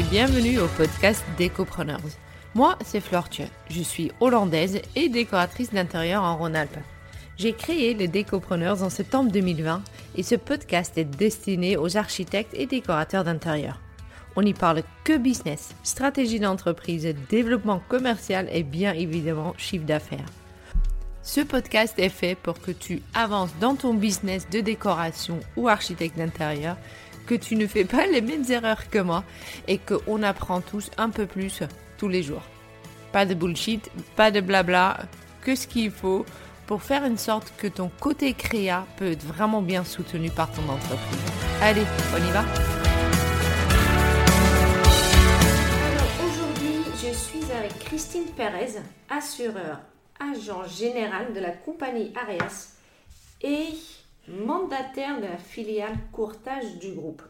bienvenue au podcast Décopreneurs. Moi, c'est Flore Je suis hollandaise et décoratrice d'intérieur en Rhône-Alpes. J'ai créé les Décopreneurs en septembre 2020 et ce podcast est destiné aux architectes et décorateurs d'intérieur. On n'y parle que business, stratégie d'entreprise, développement commercial et bien évidemment chiffre d'affaires. Ce podcast est fait pour que tu avances dans ton business de décoration ou architecte d'intérieur que tu ne fais pas les mêmes erreurs que moi et qu'on apprend tous un peu plus tous les jours. Pas de bullshit, pas de blabla, que ce qu'il faut pour faire une sorte que ton côté créa peut être vraiment bien soutenu par ton entreprise. Allez, on y va Aujourd'hui, je suis avec Christine Perez, assureur, agent général de la compagnie Arias et mandataire de la filiale courtage du groupe.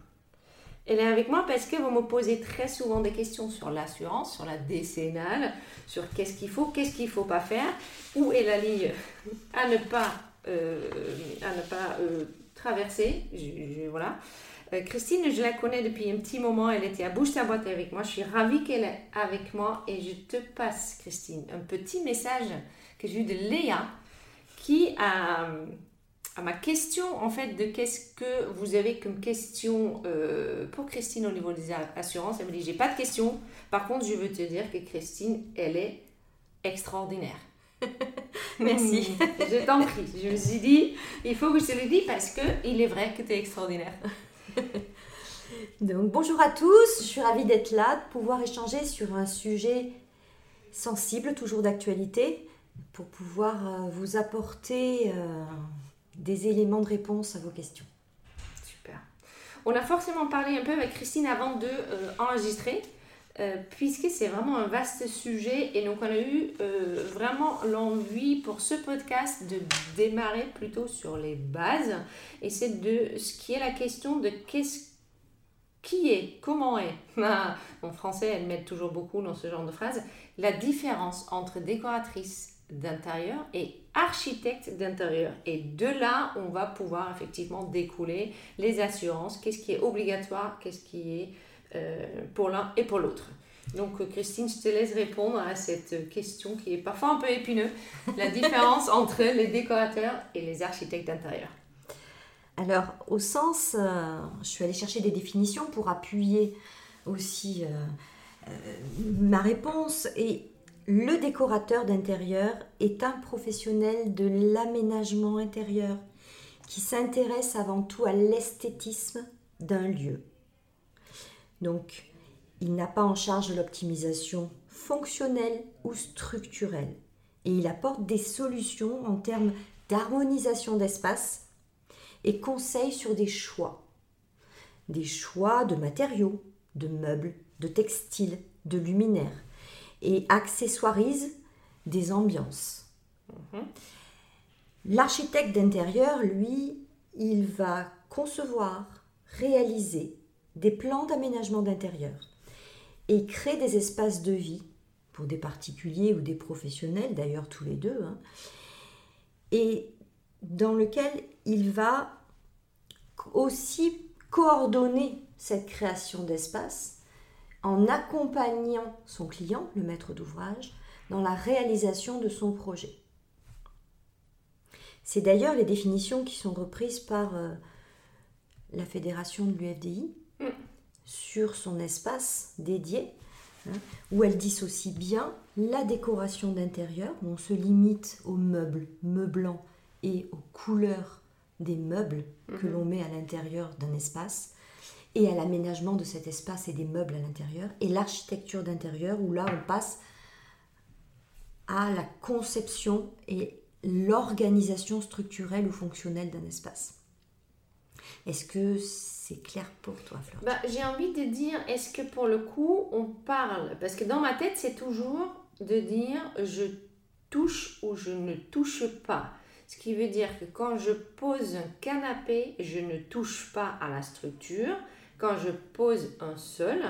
Elle est avec moi parce que vous me posez très souvent des questions sur l'assurance, sur la décennale, sur qu'est-ce qu'il faut, qu'est-ce qu'il ne faut pas faire, où est la ligne à ne pas, euh, à euh, traverser. Euh, Christine, je la connais depuis un petit moment, elle était à bouche ta boîte avec moi. Je suis ravie qu'elle est avec moi et je te passe, Christine, un petit message que j'ai eu de Léa qui a à ma question en fait de qu'est-ce que vous avez comme question euh, pour Christine au niveau des assurances. Elle me dit j'ai pas de question. Par contre, je veux te dire que Christine, elle est extraordinaire. Merci. je t'en prie. Je me suis dit, il faut que je te le dise parce que il est vrai que tu es extraordinaire. Donc bonjour à tous, je suis ravie d'être là, de pouvoir échanger sur un sujet sensible, toujours d'actualité, pour pouvoir euh, vous apporter euh, des éléments de réponse à vos questions. Super. On a forcément parlé un peu avec Christine avant de euh, enregistrer, euh, puisque c'est vraiment un vaste sujet et donc on a eu euh, vraiment l'envie pour ce podcast de démarrer plutôt sur les bases et c'est de ce qui est la question de qu'est-ce qui est, comment est, en français elle met toujours beaucoup dans ce genre de phrase, la différence entre décoratrice d'intérieur et architecte d'intérieur. Et de là, on va pouvoir effectivement découler les assurances, qu'est-ce qui est obligatoire, qu'est-ce qui est euh, pour l'un et pour l'autre. Donc euh, Christine, je te laisse répondre à cette question qui est parfois un peu épineuse, la différence entre les décorateurs et les architectes d'intérieur. Alors, au sens, euh, je suis allée chercher des définitions pour appuyer aussi ma réponse et le décorateur d'intérieur est un professionnel de l'aménagement intérieur qui s'intéresse avant tout à l'esthétisme d'un lieu. Donc, il n'a pas en charge l'optimisation fonctionnelle ou structurelle et il apporte des solutions en termes d'harmonisation d'espace et conseille sur des choix. Des choix de matériaux, de meubles, de textiles, de luminaires et accessoirise des ambiances. Mhm. L'architecte d'intérieur, lui, il va concevoir, réaliser des plans d'aménagement d'intérieur et créer des espaces de vie pour des particuliers ou des professionnels, d'ailleurs tous les deux, hein, et dans lequel il va aussi coordonner cette création d'espace en accompagnant son client, le maître d'ouvrage, dans la réalisation de son projet. C'est d'ailleurs les définitions qui sont reprises par euh, la fédération de l'UFDI mm. sur son espace dédié, hein, où elle dissocie bien la décoration d'intérieur, où on se limite aux meubles meublants et aux couleurs des meubles que mm-hmm. l'on met à l'intérieur d'un espace, et à l'aménagement de cet espace et des meubles à l'intérieur, et l'architecture d'intérieur, où là on passe à la conception et l'organisation structurelle ou fonctionnelle d'un espace. Est-ce que c'est clair pour toi, Fleur bah, J'ai envie de dire, est-ce que pour le coup, on parle? Parce que dans ma tête, c'est toujours de dire je touche ou je ne touche pas. Ce qui veut dire que quand je pose un canapé, je ne touche pas à la structure, quand je pose un sol,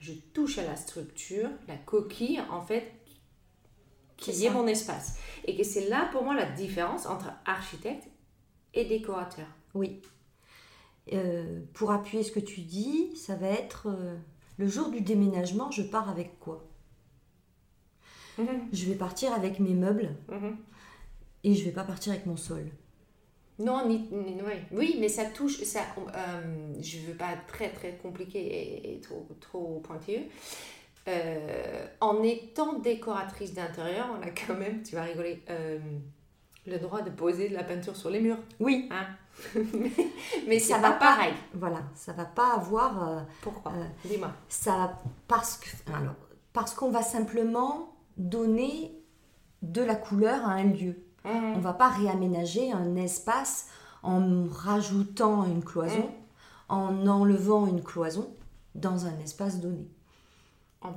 je touche à la structure, la coquille, en fait, qui est, mon espace. Et que c'est là pour moi la différence entre architecte et décorateur. Oui. Euh, pour appuyer ce que tu dis, ça va être euh, le jour du déménagement, je pars avec quoi? Mhm. Je vais partir avec mes meubles Mhm. et je vais pas partir avec mon sol. Non, ni, ni- ouais. oui, mais ça touche, ça, euh, je veux pas être très très compliqué et, et trop, trop pointilleux. Euh, en étant décoratrice d'intérieur, on a quand même, tu vas rigoler, euh, le droit de poser de la peinture sur les murs. Oui, Hein? Mais mais Ça va pas pareil. voilà, ça va pas avoir Pourquoi? Dis-moi. ça va parce que alors parce qu'on va simplement donner de la couleur à un lieu. On Mhm. va pas réaménager un espace en rajoutant une cloison, Mm. en enlevant une cloison dans un espace donné.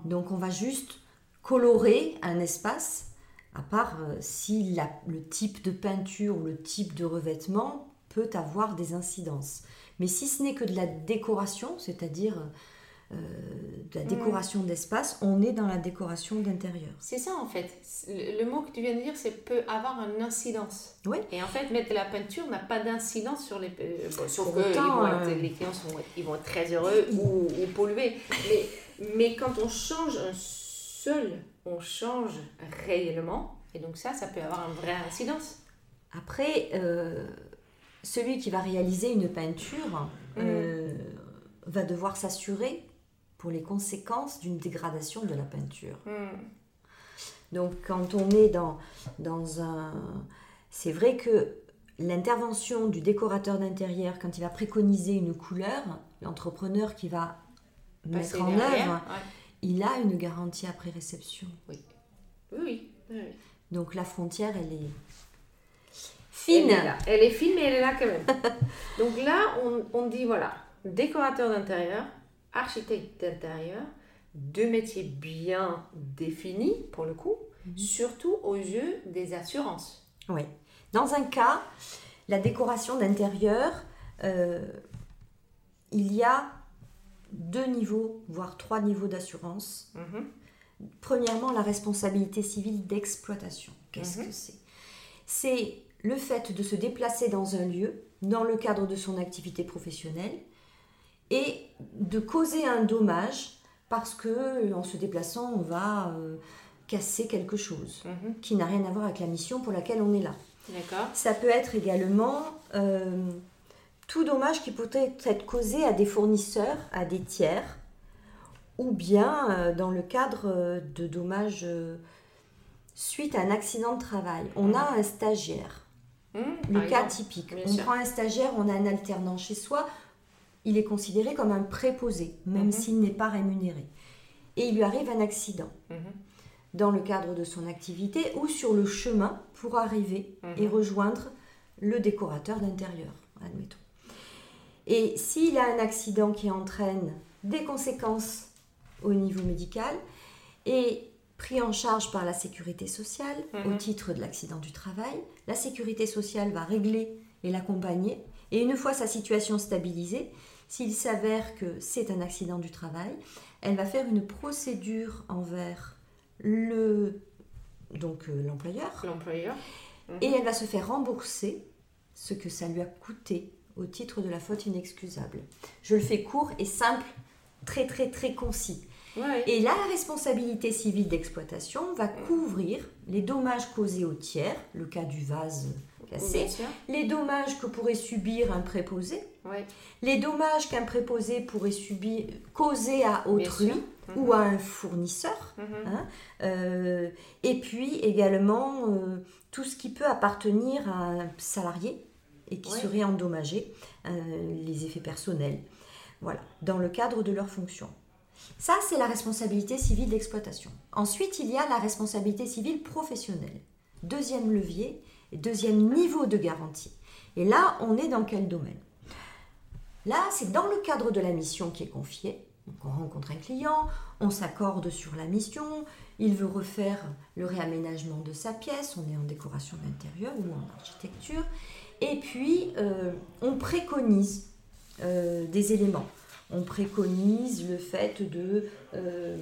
Donc on va juste colorer un espace, à part euh, si la- le type de peinture ou le type de revêtement peut avoir des incidences. Mais si ce n'est que de la décoration, c'est-à-dire euh, de la Mm. décoration d'espace, on est dans la décoration d'intérieur. C'est ça en fait. Le, le mot que tu viens de dire, c'est peut avoir une incidence. Oui. Et en fait, mettre de la peinture n'a pas d'incidence sur les. euh, bon, sauf Pour que ils autant, vont être- euh, les clients sont, ils vont être très heureux ou, ou pollués. Mais, mais quand on change un seul, on change réellement. Et donc ça, ça peut avoir une vraie incidence. Après, euh, celui qui va réaliser une peinture euh, va devoir s'assurer pour les conséquences d'une dégradation de la peinture. Hmm. Donc quand on est dans, dans un... C'est vrai que l'intervention du décorateur d'intérieur, quand il va préconiser une couleur, l'entrepreneur qui va Passer mettre en œuvre, ouais. il a une garantie après réception. Oui, oui. Donc la frontière, elle est Elle fine. est là. Elle est fine, mais elle est là quand même. Donc là, on, on dit voilà, décorateur d'intérieur, architecte d'intérieur, deux métiers bien définis pour le coup, surtout aux yeux des assurances. Oui. Dans un cas, la décoration d'intérieur, euh, il y a deux niveaux, voire trois niveaux d'assurance. Mhm. Premièrement, la responsabilité civile d'exploitation. Qu'est-ce Mhm. que c'est? C'est le fait de se déplacer dans un lieu, dans le cadre de son activité professionnelle, et de causer un dommage parce que en se déplaçant, on va euh, casser quelque chose Mhm. qui n'a rien à voir avec la mission pour laquelle on est là. D'accord Ça peut être également euh, tout dommage qui peut être causé à des fournisseurs, à des tiers, ou bien euh, dans le cadre euh, de dommages euh, suite à un accident de travail. On a un stagiaire, Mhm, le cas exemple. typique. bien On sûr. prend un stagiaire, on a un alternant chez soi, il est considéré comme un préposé, même Mhm. s'il n'est pas rémunéré. Et il lui arrive un accident Mhm. dans le cadre de son activité ou sur le chemin pour arriver Mhm. et rejoindre le décorateur d'intérieur, admettons. Et s'il a un accident qui entraîne des conséquences au niveau médical et pris en charge par la sécurité sociale au titre de l'accident du travail, la sécurité sociale va régler et l'accompagner. Et une fois sa situation stabilisée, s'il s'avère que c'est un accident du travail, elle va faire une procédure envers le donc euh, l'employeur L'employeur. et elle va se faire rembourser ce que ça lui a coûté au titre de la faute inexcusable. Je le fais court et simple, très très très concis. Ouais. Et la responsabilité civile d'exploitation va couvrir les dommages causés au tiers, le cas du vase cassé, les dommages que pourrait subir un préposé, Ouais. les dommages qu'un préposé pourrait subir causer à autrui ou à un fournisseur, Mhm. hein, euh, et puis également euh, tout ce qui peut appartenir à un salarié et qui Ouais. serait endommagé, euh, les effets personnels, voilà, dans le cadre de leur fonction. Ça, c'est la responsabilité civile d'exploitation. Ensuite, il y a la responsabilité civile professionnelle. Deuxième levier, deuxième niveau de garantie. Et là, on est dans quel domaine? Là, c'est dans le cadre de la mission qui est confiée. On rencontre un client, on s'accorde sur la mission, il veut refaire le réaménagement de sa pièce, on est en décoration d'intérieur ou en architecture, et puis euh, on préconise euh, des éléments. On préconise le fait de, euh,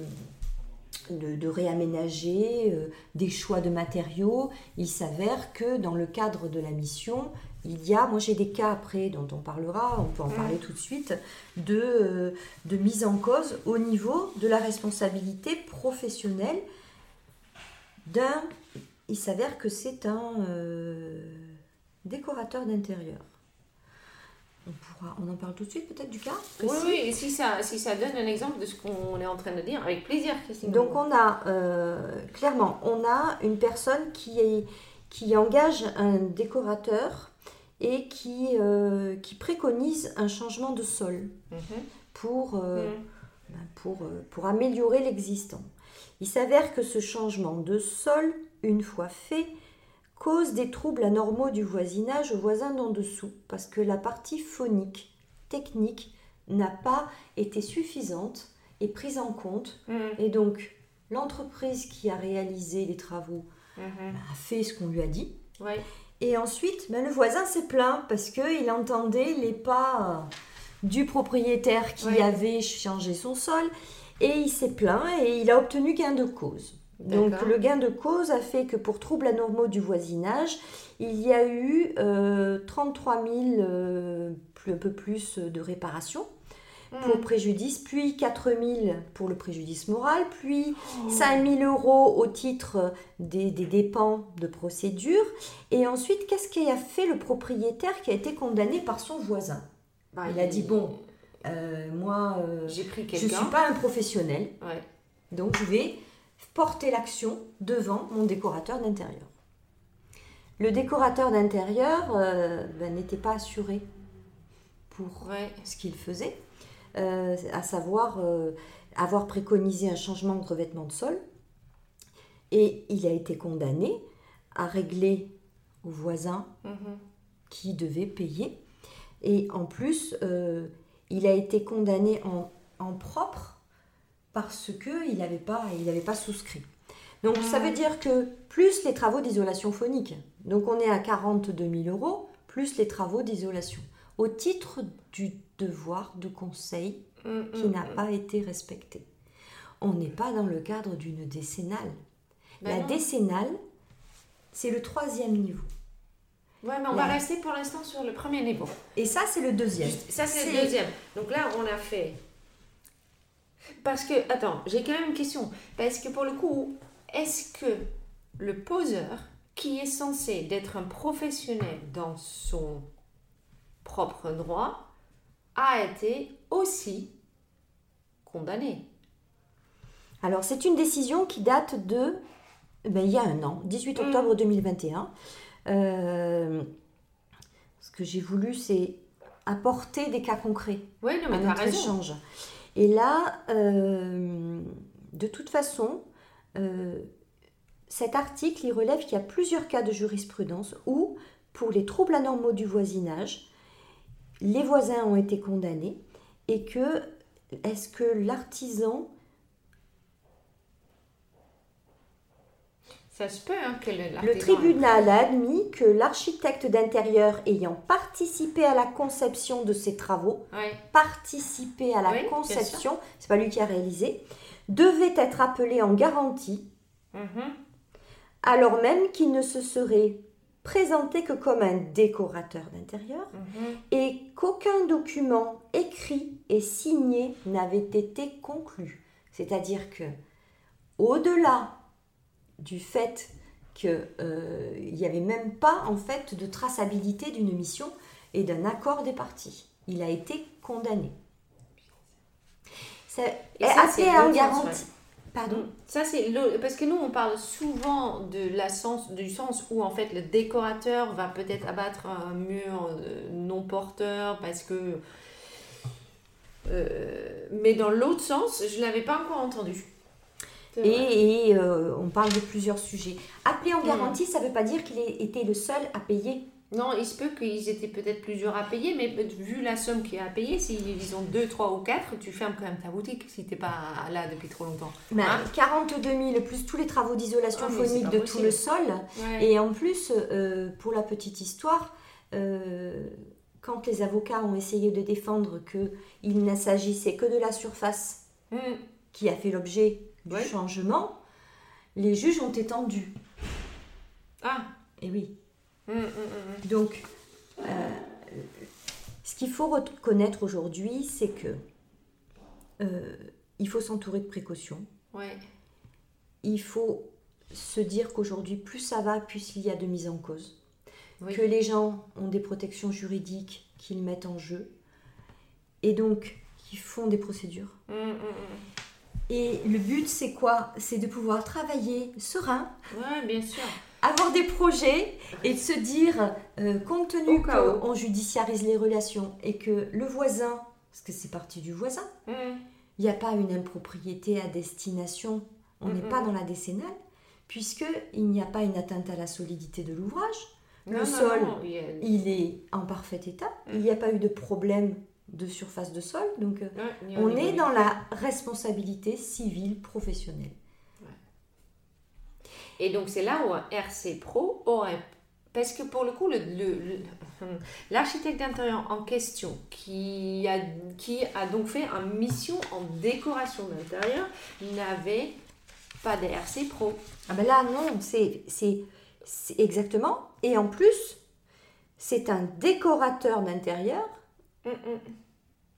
de, réaménager euh, des choix de matériaux. Il s'avère que dans le cadre de la mission, il y a, moi j'ai des cas après dont on parlera, on peut en parler tout de suite, de, euh, de mise en cause au niveau de la responsabilité professionnelle d'un, il s'avère que c'est un euh, décorateur d'intérieur. On, pourra, on en parle tout de suite peut-être du cas Oui, oui, et si ça, si ça donne un exemple de ce qu'on est en train de dire, avec plaisir, Christine. Donc on a, euh, clairement, on a une personne qui, est, qui engage un décorateur et qui, euh, qui préconise un changement de sol mhm. pour, euh, mhm. ben, pour, pour améliorer l'existant. Il s'avère que ce changement de sol, une fois fait, cause des troubles anormaux du voisinage aux voisins d'en dessous, parce que la partie phonique, technique, n'a pas été suffisante et prise en compte. Mm. Et donc, l'entreprise qui a réalisé les travaux mm-hmm. a fait ce qu'on lui a dit. Et ensuite, ben, le voisin s'est plaint parce qu'il entendait les pas du propriétaire qui avait changé son sol. Et il s'est plaint et il a obtenu gain de cause. Donc le gain de cause a fait que pour troubles anormaux du voisinage, il y a eu 33 000, euh, plus, un peu plus de réparation pour hmm. préjudice, puis 4 000 pour le préjudice moral, puis 5 000 euros au titre des, des dépens de procédure. Et ensuite, qu'est-ce qu'a fait le propriétaire qui a été condamné par son voisin? Bah, il, a dit, bon, euh, moi, euh, je ne suis pas un professionnel, donc je vais porter l'action devant mon décorateur d'intérieur. Le décorateur d'intérieur euh, ben, n'était pas assuré pour ce qu'il faisait, euh, à savoir euh, avoir préconisé un changement de revêtement de sol. Et il a été condamné à régler aux voisins mhm. qui devaient payer. Et en plus, il a été condamné en, en propre parce qu'il n'avait pas, il pas souscrit. Donc ça veut dire que plus les travaux d'isolation phonique, donc on est à 42 000 euros, plus les travaux d'isolation, au titre du devoir de conseil mm, qui mm, n'a mm. pas été respecté. On n'est pas dans le cadre d'une décennale. Ben La décennale, c'est le troisième niveau. Ouais, mais on va rester pour l'instant sur le premier niveau. Et ça, c'est le deuxième. ça, c'est le deuxième. Donc là, on a fait parce que, attends, j'ai quand même une question. Parce que pour le coup, est-ce que le poseur, qui est censé d'être un professionnel dans son propre droit, a été aussi condamné? Alors, c'est une décision qui date de. Ben, il y a un an, 18 mm. octobre 2021. Euh, ce que j'ai voulu, c'est apporter des cas concrets oui, non, mais à notre échange. Et là, euh, de toute façon, euh, cet article, il relève qu'il y a plusieurs cas de jurisprudence où, pour les troubles anormaux du voisinage, les voisins ont été condamnés et que est-ce que l'artisan Hein, le tribunal a admis que l'architecte d'intérieur ayant participé à la conception de ces travaux, participé à la conception, c'est pas lui qui a réalisé, devait être appelé en garantie, mhm. alors même qu'il ne se serait présenté que comme un décorateur d'intérieur mhm. et qu'aucun document écrit et signé n'avait été conclu. C'est-à-dire que, au-delà du fait qu'il euh, n'y avait même pas en fait de traçabilité d'une mission et d'un accord des parties. Il a été condamné. C'est assez en garantie. Pardon? Ça c'est parce que nous on parle souvent de la sens du sens où en fait le décorateur va peut-être abattre un mur euh, non porteur parce que euh, mais dans l'autre sens je l'avais pas encore entendu. Et, euh, on parle de plusieurs sujets. Appelé en garantie, ça ne veut pas dire qu'il était le seul à payer. Non, il se peut qu'ils étaient peut-être plusieurs à payer, mais vu la somme qu'il y a à payer, s'ils ont deux, trois ou quatre, tu fermes quand même ta boutique si tu n'es pas là depuis trop longtemps. 42 hein 000 plus tous les travaux d'isolation ah, phonique de tout le sol. Et en plus, euh, pour la petite histoire, euh, quand les avocats ont essayé de défendre qu'il ne s'agissait que de la surface mm. qui a fait l'objet du Ouais. changement, les juges ont étendu. Ah. Et oui. Hum, hum, hum, Donc, euh, ce qu'il faut reconnaître aujourd'hui, c'est que euh, il faut s'entourer de précautions. Ouais. Il faut se dire qu'aujourd'hui, plus ça va, plus il y a de mise en cause. Oui. Que les gens ont des protections juridiques qu'ils mettent en jeu. Et donc, qu'ils font des procédures. Et le but, c'est quoi? C'est de pouvoir travailler serein, Ouais, bien sûr. avoir des projets et de se dire, euh, compte tenu qu'on judiciarise les relations et que le voisin, parce que c'est parti du voisin, il n'y a pas une impropriété à destination, on n'est Mm, pas mm. dans la décennale, puisqu'il n'y a pas une atteinte à la solidité de l'ouvrage, Le non, sol, non, il est en parfait état, Mm. il n'y a pas eu de problème de surface de sol, donc euh, Ouais, on est dans la responsabilité civile professionnelle. Et donc c'est là où un RC Pro aurait... Parce que pour le coup, le- le- le- l'architecte d'intérieur en question, qui a, qui a donc fait une mission en décoration d'intérieur, n'avait pas de RC Pro. Ah ben là, non, c'est exactement. Et en plus, c'est un décorateur d'intérieur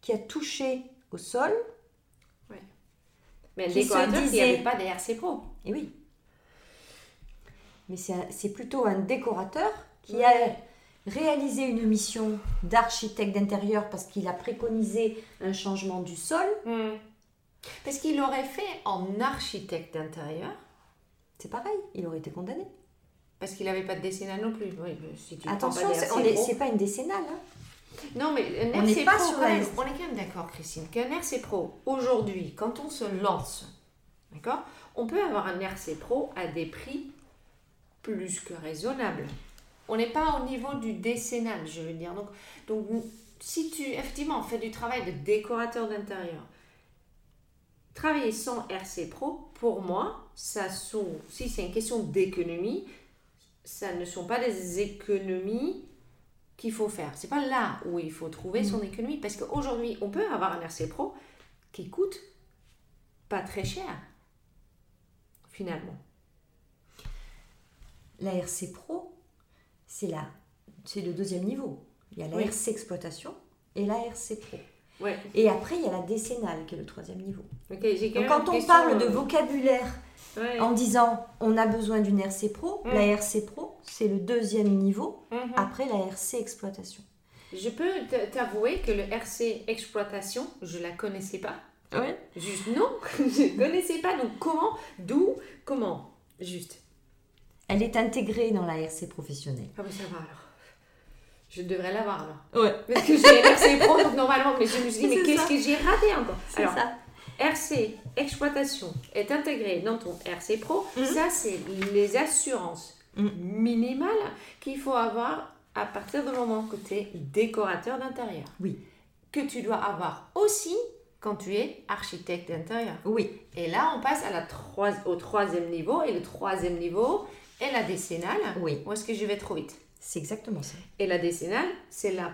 Qui a touché au sol. Mais le décorateur, il n'y disait- avait pas de RC Pro. Et oui. Mais c'est plutôt un décorateur qui a réalisé une mission d'architecte d'intérieur parce qu'il a préconisé un changement du sol. Hum. Parce qu'il aurait fait en architecte d'intérieur, C'est pareil, il aurait été condamné. parce qu'il n'avait pas de décennale non plus. Oui, si tu Attention, est- c'est pas une décennale. hein. Non, mais un n'est pas Pro, sur la on est quand même d'accord, Christine, qu'un RC Pro, aujourd'hui, quand on se lance, d'accord, on peut avoir un RC Pro à des prix plus que raisonnables. On n'est pas au niveau du décennal, je veux dire. Donc, donc si tu, effectivement, fais du travail de décorateur d'intérieur, travailler sans RC Pro, pour moi, ça sont, si c'est une question d'économie, ça ne sont pas des économies qu'il faut faire. C'est pas là où il faut trouver son économie parce qu'aujourd'hui, on peut avoir un RC Pro qui coûte pas très cher finalement. La RC Pro, c'est la, c'est le deuxième niveau. Il y a la Oui. RC exploitation et la RC Pro. Ouais. Et après, il y a la décennale qui est le troisième niveau. Donc quand on question, parle de euh, vocabulaire ouais. en disant on a besoin d'une RC Pro, Mm. la RC Pro, c'est le deuxième niveau Mhm. après la RC exploitation. Je peux t'avouer que le RC exploitation, je la connaissais pas. Ouais. Juste non, je connaissais pas. Donc comment, d'où, comment, juste. Elle est intégrée dans la RC professionnelle. Ah oui, ça va alors. Je devrais l'avoir alors. Ouais. Parce que j'ai RC Pro donc normalement, mais je me suis dit mais qu'est-ce que j'ai raté encore? C'est Alors ça. RC exploitation est intégré dans ton RC Pro. Mhm. Ça, c'est les assurances Mhm. minimales qu'il faut avoir à partir du moment que tu es décorateur d'intérieur. Oui. Que tu dois avoir aussi quand tu es architecte d'intérieur. Oui. Et là, on passe à la trois- au troisième niveau. Et le troisième niveau est la décennale. Oui. Où est-ce que je vais trop vite? C'est exactement ça. et la décennale, c'est là,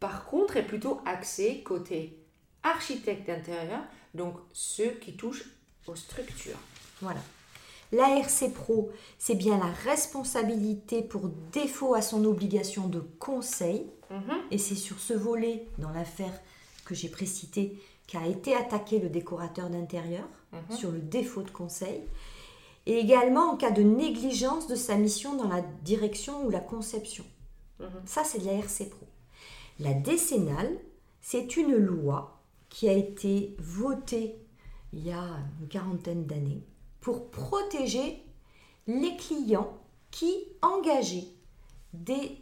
par contre, est plutôt axée côté architecte d'intérieur, donc ceux qui touchent aux structures. Voilà. La RC Pro, c'est bien la responsabilité pour défaut à son obligation de conseil. Mhm. Et c'est sur ce volet, dans l'affaire que j'ai précitée, qu'a été attaqué le décorateur d'intérieur, Mhm. sur le défaut de conseil. Et également en cas de négligence de sa mission dans la direction ou la conception. Mhm. Ça, c'est de la RC Pro. La décennale, c'est une loi qui a été votée il y a une quarantaine d'années pour protéger les clients qui engageaient des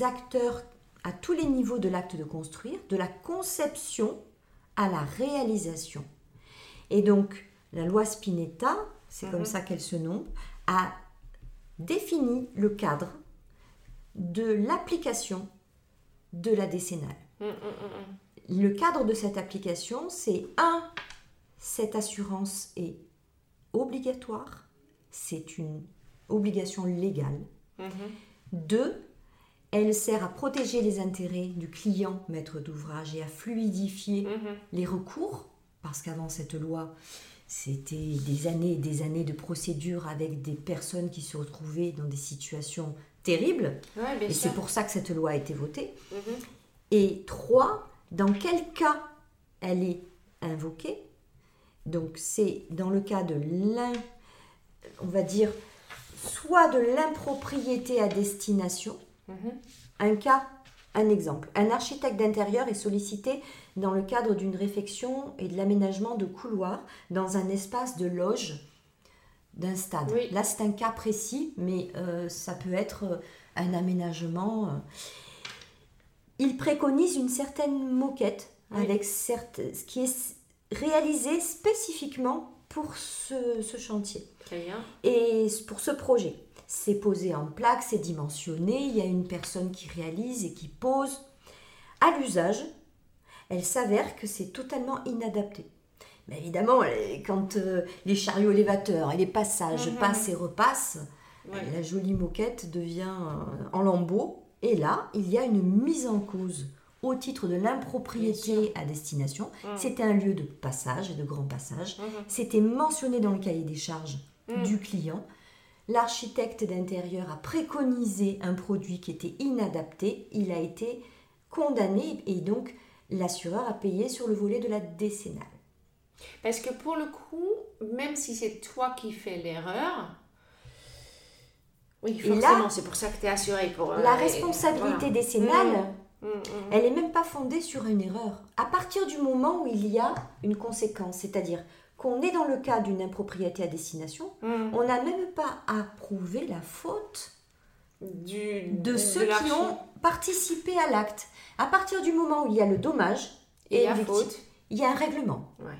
acteurs à tous les niveaux de l'acte de construire, de la conception à la réalisation. Et donc, la loi Spinetta, c'est comme Mhm. ça qu'elle se nomme, a défini le cadre de l'application de la décennale. Mhm, mhm, Le cadre de cette application, c'est 1. Cette assurance est obligatoire, c'est une obligation légale. mhm, 2. Elle sert à protéger les intérêts du client maître d'ouvrage et à fluidifier mhm, les recours, parce qu'avant cette loi, c'était des années et des années de procédures avec des personnes qui se retrouvaient dans des situations terribles. Ouais, Et c'est pour ça que cette loi a été votée. Mhm. Et trois, dans quel cas elle est invoquée? Donc c'est dans le cas de l'in, on va dire, soit de l'impropriété à destination, Mhm. un cas, un exemple. Un architecte d'intérieur est sollicité dans le cadre d'une réfection et de l'aménagement de couloirs dans un espace de loge d'un stade. Oui. Là, c'est un cas précis, mais euh, ça peut être euh, un aménagement. euh. Il préconise une certaine moquette Oui. avec certes, ce qui est réalisé spécifiquement pour ce- ce chantier. Et pour ce projet, c'est posé en plaque, c'est dimensionné, il y a une personne qui réalise et qui pose. À l'usage, elle s'avère que c'est totalement inadapté. Mais évidemment, quand euh, les chariots élévateurs et les passages Mhm. passent et repassent, Ouais. la jolie moquette devient euh, en lambeaux. Et là, il y a une mise en cause au titre de l'impropriété à destination. Mhm. C'était un lieu de passage et de grand passage. Mhm. C'était mentionné dans le cahier des charges Mm. du client. L'architecte d'intérieur a préconisé un produit qui était inadapté. Il a été condamné et donc l'assureur a payé sur le volet de la décennale. Parce que pour le coup, même si c'est toi qui fais l'erreur, oui, forcément, c'est pour ça que tu es assuré. Pour, euh, La et- responsabilité décennale, Mm, mm, elle n'est même pas fondée sur une erreur. À partir du moment où il y a une conséquence, c'est-à-dire qu'on est dans le cas d'une impropriété à destination, mm. on n'a même pas à prouver la faute Du, de ceux qui ont participé à l'acte. À partir du moment où il y a le dommage et la victime, faute. il y a un règlement. Ouais.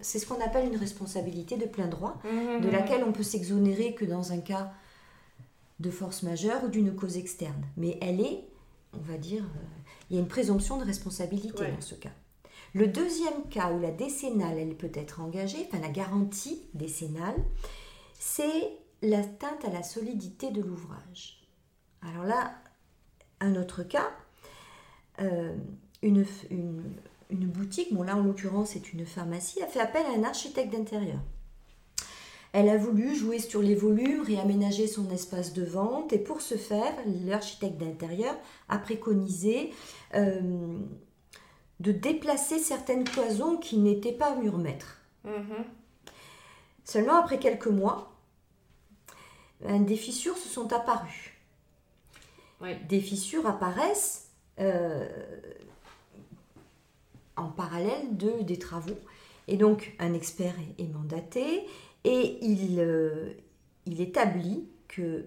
C'est ce qu'on appelle une responsabilité de plein droit, de laquelle on peut s'exonérer que dans un cas de force majeure ou d'une cause externe. Mais elle est, on va dire, euh, il y a une présomption de responsabilité Ouais. dans ce cas. Le deuxième cas où la décennale, elle peut être engagée, enfin la garantie décennale, c'est l'atteinte à la solidité de l'ouvrage. Alors là, un autre cas, euh, une, une, une boutique, bon là en l'occurrence c'est une pharmacie, a fait appel à un architecte d'intérieur. Elle a voulu jouer sur les volumes, réaménager son espace de vente et pour ce faire, l'architecte d'intérieur a préconisé euh, de déplacer certaines cloisons qui n'étaient pas mur mètre. Mhm. Seulement après quelques mois, des fissures se sont apparues. Des fissures apparaissent euh, en parallèle de, des travaux. Et donc un expert est mandaté et il, euh, il établit que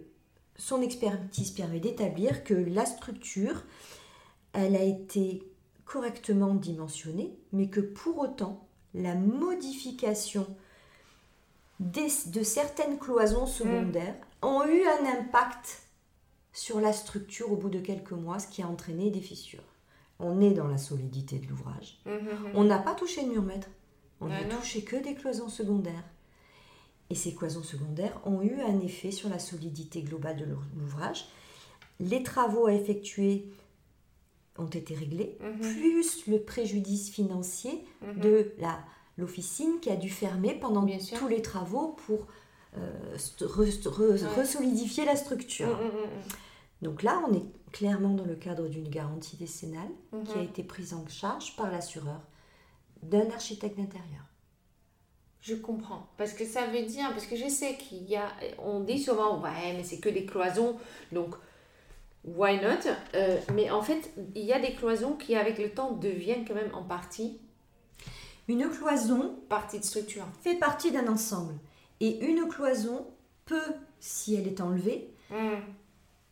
son expertise permet d'établir que la structure, elle a été correctement dimensionnée, mais que pour autant, la modification des- de certaines cloisons secondaires ont eu un impact sur la structure au bout de quelques mois, ce qui a entraîné des fissures. On est dans la solidité de l'ouvrage. Mhm, mhm. On n'a pas touché de mur mètre. On Ah n'a touché que des cloisons secondaires. Et ces cloisons secondaires ont eu un effet sur la solidité globale de l'ou- l'ouvrage. Les travaux à effectuer ont été réglés, Mhm. plus le préjudice financier Mhm. de la l'officine qui a dû fermer pendant Bien sûr. tous les travaux pour euh, st- re- re- Ouais. resolidifier la structure. Mhm, Donc là, on est clairement dans le cadre d'une garantie décennale qui a été prise en charge par l'assureur d'un architecte d'intérieur. Je comprends. Parce que ça veut dire, parce que je sais qu'il y a, on dit souvent, ouais, mais c'est que des cloisons, donc why not? Euh, Mais en fait, il y a des cloisons qui, avec le temps, deviennent quand même en partie, Une cloison partie de structure. fait partie d'un ensemble. Et une cloison peut, si elle est enlevée, Mhm.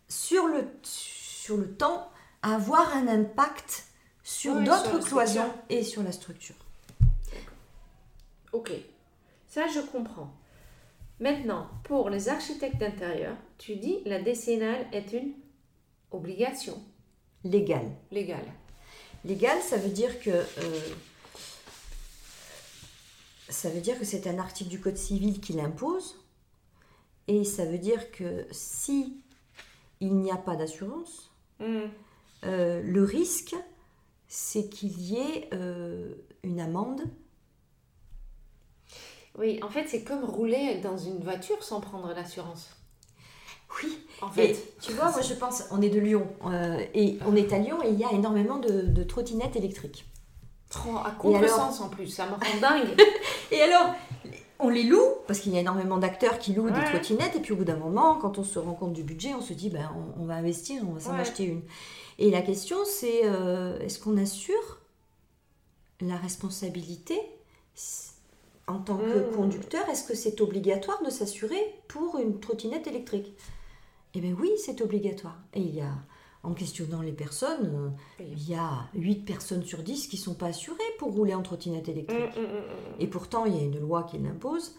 sur le, sur le temps, avoir un impact sur d'autres cloisons et sur la structure. Ok, ça je comprends. Maintenant, pour les architectes d'intérieur, tu dis la décennale est une obligation Légal. légale. Légal, ça veut dire que euh, ça veut dire que c'est un article du Code civil qui l'impose, et ça veut dire que si il n'y a pas d'assurance, Mhm. euh, le risque, c'est qu'il y ait euh, une amende Oui, en fait, c'est comme rouler dans une voiture sans prendre l'assurance. Oui, En et fait. tu vois, moi je pense, on est de Lyon, euh, et on est à Lyon et il y a énormément de, de trottinettes électriques. Trop à contresens en plus, ça me rend dingue. Et alors, on les loue, parce qu'il y a énormément d'acteurs qui louent des trottinettes, et puis au bout d'un moment, quand on se rend compte du budget, on se dit, ben, on, on va investir, on va s'en Ouais. acheter une. Et la question, c'est, euh, est-ce qu'on assure la responsabilité en tant que Mmh. conducteur Est-ce que c'est obligatoire de s'assurer pour une trottinette électrique? Eh bien oui, c'est obligatoire. Et il y a, en questionnant les personnes, euh, Oui. il y a 8 personnes sur 10 qui ne sont pas assurées pour rouler en trottinette électrique. mm, mm, mm. Et pourtant, il y a une loi qui l'impose.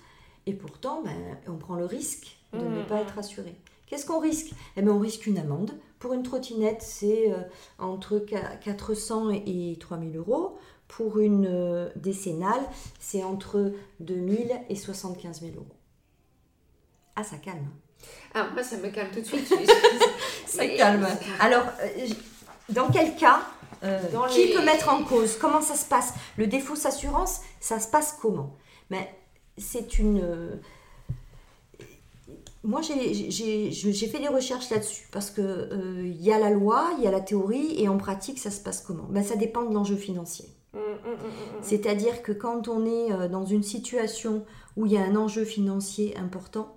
Et pourtant, ben, on prend le risque de ne pas être assuré. Qu'est-ce qu'on risque? Eh ben, On risque une amende. Pour une trottinette, c'est euh, entre qua- 400 et 3000 euros. Pour une euh, décennale, c'est entre 2000 et 75 000 euros. Ah, ça calme. Ah, moi, ça me calme tout de suite. Ça Mais- calme. Alors, euh, dans quel cas euh, Dans Qui les- peut mettre en cause? Comment ça se passe? Le défaut s'assurance, ça se passe comment? Mais c'est une. Moi, j'ai- fait des recherches là-dessus parce que euh, il y a la loi, il y a la théorie et en pratique, ça se passe comment? Ben, Ça dépend de l'enjeu financier. Mm, mm, mm. C'est-à-dire que quand on est euh, dans une situation où il y a un enjeu financier important,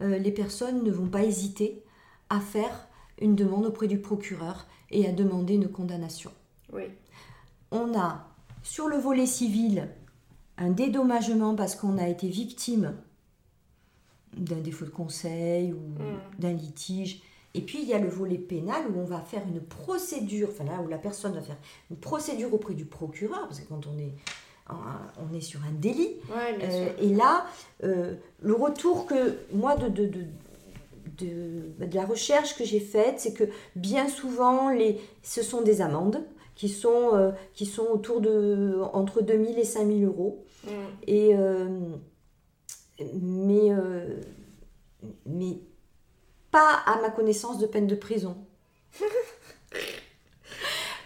euh, les personnes ne vont pas hésiter à faire une demande auprès du procureur et à demander une condamnation. Oui. On a sur le volet civil un dédommagement parce qu'on a été victime d'un défaut de conseil ou d'un litige. Et puis il y a le volet pénal où on va faire une procédure, enfin là où la personne va faire une procédure auprès du procureur, parce que quand on est, on est sur un délit, Ouais, euh, et là, euh, le retour que moi de, de, de, de- de la recherche que j'ai faite, c'est que bien souvent, les, ce sont des amendes qui sont, euh, qui sont autour de entre 2000 et 5000 euros. Mm. Et, mais, mais pas à ma connaissance de peine de prison.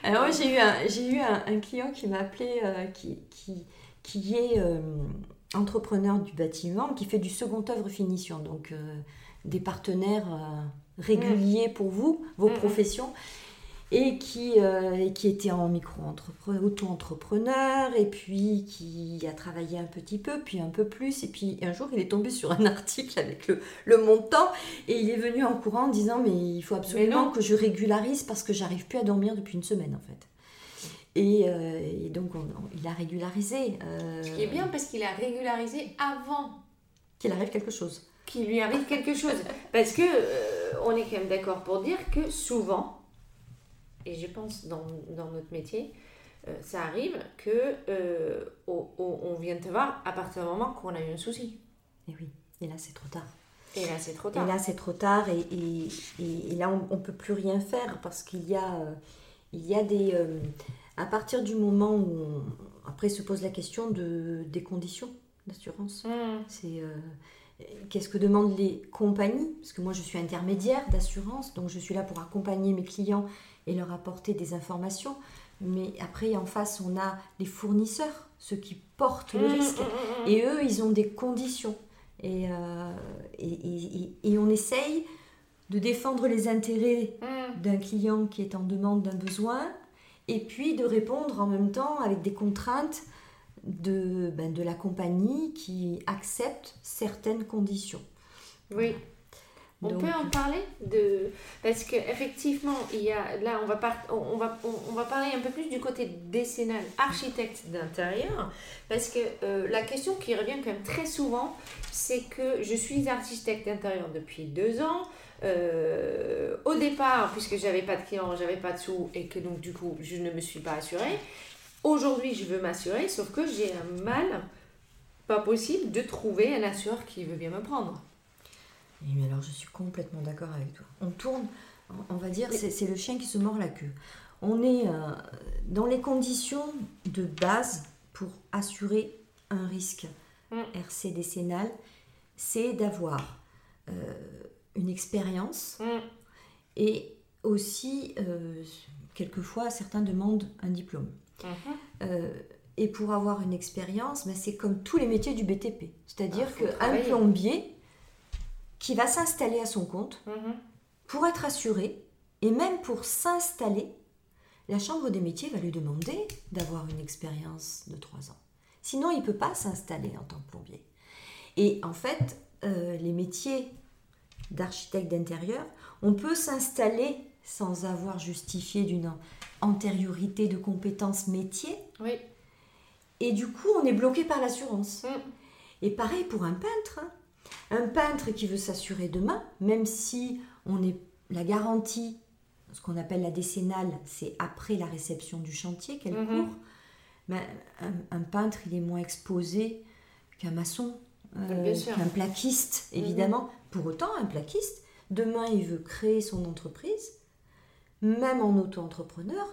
Alors moi, j'ai eu un, j'ai eu un, un client qui m'a appelé, euh, qui, qui, qui est euh, entrepreneur du bâtiment, qui fait du second œuvre finition, donc euh, des partenaires euh, réguliers pour vous, vos Mm. professions, et qui, euh, et qui était en micro-entrepreneur, auto-entrepreneur, et puis qui a travaillé un petit peu, puis un peu plus, et puis un jour il est tombé sur un article avec le, le montant, et il est venu en courant en disant mais il faut absolument que je régularise parce que j'arrive plus à dormir depuis une semaine en fait. Et, euh, et donc on- on- il a régularisé. euh, Ce qui est bien parce qu'il a régularisé avant Qu'il arrive quelque chose. qu'il lui arrive quelque chose. Parce que euh, on est quand même d'accord pour dire que souvent, et je pense dans, dans notre métier, euh, ça arrive que euh, on, vient te voir à partir du moment qu'on a eu un souci. Et oui, et là c'est trop tard. Et là, c'est trop Et tard. là c'est trop tard, et, et, et- et là on ne peut plus rien faire parce qu'il y a, euh, il y a des... à partir du moment où... on- après se pose la question de, des conditions d'assurance. Mm. C'est qu'est-ce que demandent les compagnies? Parce que moi, je suis intermédiaire d'assurance, donc je suis là pour accompagner mes clients et leur apporter des informations. Mais après, en face, on a les fournisseurs, ceux qui portent le Mm, risque. mm, mm, mm. Et eux, ils ont des conditions. Et, euh, et, et- et- on essaye de défendre les intérêts d'un client qui est en demande d'un besoin, et puis de répondre en même temps avec des contraintes de, ben, de la compagnie qui accepte certaines conditions. Oui. On Donc, peut en parler de parce que effectivement il y a là on va par- on, on va on, on va parler un peu plus du côté décennal architecte d'intérieur parce que euh, la question qui revient quand même très souvent c'est que je suis architecte d'intérieur depuis deux ans Euh, au départ puisque j'avais pas de clients j'avais pas de sous et que donc du coup je ne me suis pas assurée aujourd'hui je veux m'assurer sauf que j'ai un mal pas possible de trouver un assureur qui veut bien me prendre mais alors, je suis complètement d'accord avec toi. On tourne, on va dire, c'est le chien qui se mord la queue. On est euh, dans les conditions de base pour assurer un risque Mm. RC décennal, c'est d'avoir euh, une expérience Mm. et aussi, euh, quelquefois, certains demandent un diplôme. Mhm. Euh, Et pour avoir une expérience, ben, c'est comme tous les métiers du BTP. C'est-à-dire Ah, qu'un plombier qui va s'installer à son compte, Mhm. pour être assuré, et même pour s'installer, la Chambre des métiers va lui demander d'avoir une expérience de 3 ans. Sinon, il ne peut pas s'installer en tant que plombier. Et en fait, euh, les métiers d'architecte d'intérieur, on peut s'installer sans avoir justifié d'une an- antériorité de compétences métiers, Oui. et du coup, on est bloqué par l'assurance. Mm. Et pareil pour un peintre. hein. Un peintre qui veut s'assurer demain, même si on est la garantie, ce qu'on appelle la décennale, c'est après la réception du chantier qu'elle Mhm. court. Ben, un, un peintre, il est moins exposé qu'un maçon, euh. Mhm. qu'un plaquiste, évidemment. Pour autant, un plaquiste, demain, il veut créer son entreprise, même en auto-entrepreneur.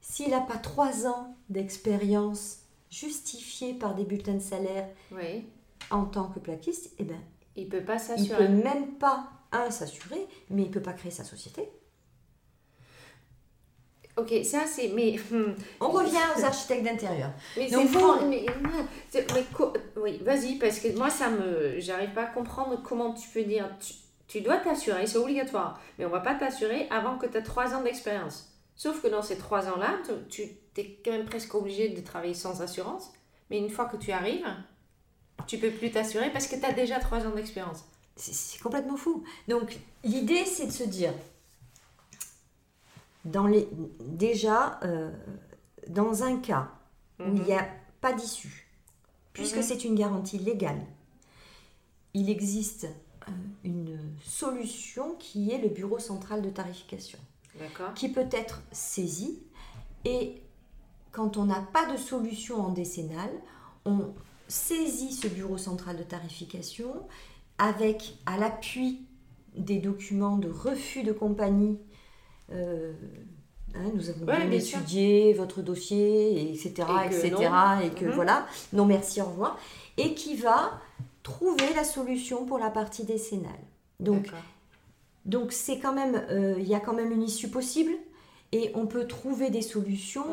S'il n'a pas trois ans d'expérience justifiée par des bulletins de salaire Oui. en tant que plaquiste, eh ben, Il peut pas il s'assurer. peut même pas, un, s'assurer, mais il peut pas créer sa société. Ok, ça c'est. Mais, hmm, On revient aux architectes d'intérieur. mais c'est Mais, mais co- oui, vas-y, parce que moi ça me. J'arrive pas à comprendre comment tu peux dire. Tu, tu dois t'assurer, c'est obligatoire. Mais on va pas t'assurer avant que tu as 3 ans d'expérience. Sauf que dans ces 3 ans-là, tu tu es quand même presque obligé de travailler sans assurance. Mais une fois que tu arrives, tu peux plus t'assurer parce que tu as déjà 3 ans d'expérience. C'est- complètement fou. Donc l'idée, c'est de se dire, dans les, déjà, euh, dans un cas où il n'y a pas d'issue, puisque Mhm. c'est une garantie légale, il existe euh, une solution qui est le bureau central de tarification. D'accord qui peut être saisi et quand on n'a pas de solution en décennale, on saisit ce bureau central de tarification avec à l'appui des documents de refus de compagnie. euh, hein, nous avons Ouais, bien bien sûr. étudié votre dossier, et etc., Et que etc., non. et que Mhm. voilà, non merci, au revoir, et qui va trouver la solution pour la partie décennale. Donc, donc c'est quand même, euh, il y a quand même une issue possible et on peut trouver des solutions.